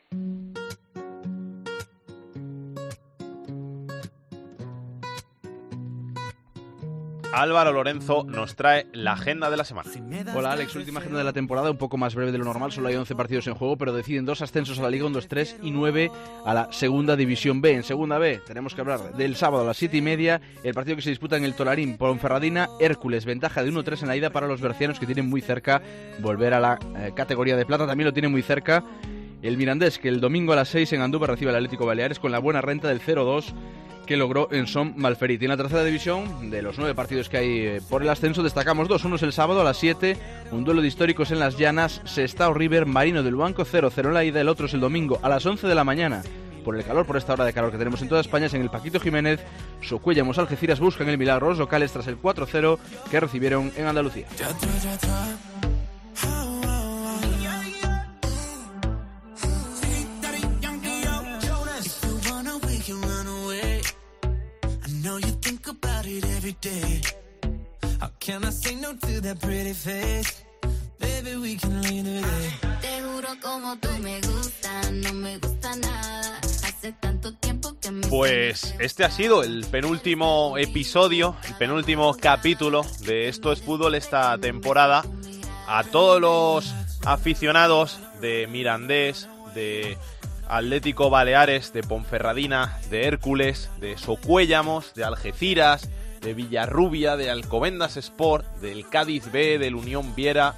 [SPEAKER 3] Álvaro Lorenzo nos trae la agenda de la semana.
[SPEAKER 20] Hola Alex, última agenda de la temporada, un poco más breve de lo normal, solo hay 11 partidos en juego, pero deciden dos ascensos a la Liga 1, 2, 3 y 9 a la Segunda División B. En Segunda B tenemos que hablar del sábado a las 7 y media, el partido que se disputa en el Tolarín, Ponferradina, Hércules, ventaja de 1-3 en la ida para los bercianos que tienen muy cerca volver a la eh, categoría de plata, también lo tienen muy cerca el Mirandés, que el domingo a las 6 en Andújar recibe al Atlético Baleares con la buena renta del 0-2 que logró en Son Malferit. Y en la tercera división, de los nueve partidos que hay eh, por el ascenso, destacamos dos. Uno es el sábado a las 7, un duelo de históricos en las llanas, Sestao River, Marino del Banco 0-0 en la ida. El otro es el domingo a las 11 de la mañana. Por el calor, por esta hora de calor que tenemos en toda España, es en el Paquito Jiménez, Socuellamos Algeciras buscan el milagro los locales tras el 4-0 que recibieron en Andalucía.
[SPEAKER 21] It every day. How can I say no to that pretty face? Baby, we can leave today.
[SPEAKER 22] Te juro como tú me gustas, no me gusta nada. Hace tanto tiempo que me
[SPEAKER 3] Pues este ha sido el penúltimo episodio, el penúltimo capítulo de Esto es Fútbol esta temporada. A todos los aficionados de Mirandés, de Atlético Baleares, de Ponferradina, de Hércules, de Socuéllamos, de Algeciras, de Villarrubia, de Alcobendas Sport, del Cádiz B, del Unión Viera,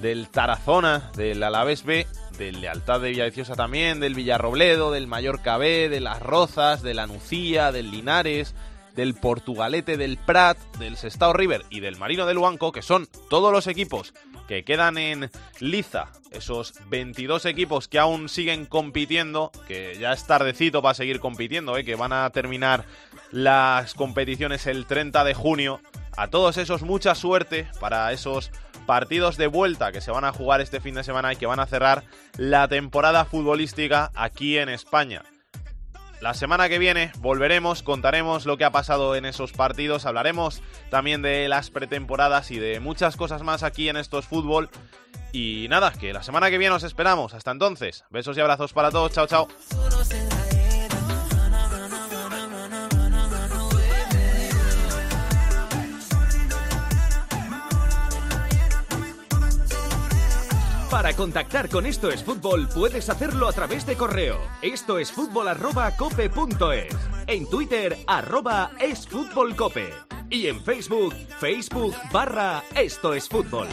[SPEAKER 3] del Tarazona, del Alavés B, del Lealtad de Villaviciosa también, del Villarrobledo, del Mallorca B, de Las Rozas, de la Nucía, del Linares, del Portugalete, del Prat, del Sestao River y del Marino del Luanco, que son todos los equipos que quedan en liza, esos 22 equipos que aún siguen compitiendo, que ya es tardecito para seguir compitiendo, ¿eh? que van a terminar las competiciones el 30 de junio. A todos esos mucha suerte para esos partidos de vuelta que se van a jugar este fin de semana y que van a cerrar la temporada futbolística aquí en España. La semana que viene volveremos, contaremos lo que ha pasado en esos partidos, hablaremos también de las pretemporadas y de muchas cosas más aquí en estos fútbol. Y nada, que la semana que viene os esperamos. Hasta entonces, besos y abrazos para todos. Chao, chao.
[SPEAKER 4] Para contactar con Esto es Fútbol puedes hacerlo a través de correo. Esto es fútbol arroba. En Twitter arroba es fútbol cope. Y en Facebook, Facebook barra Esto es Fútbol.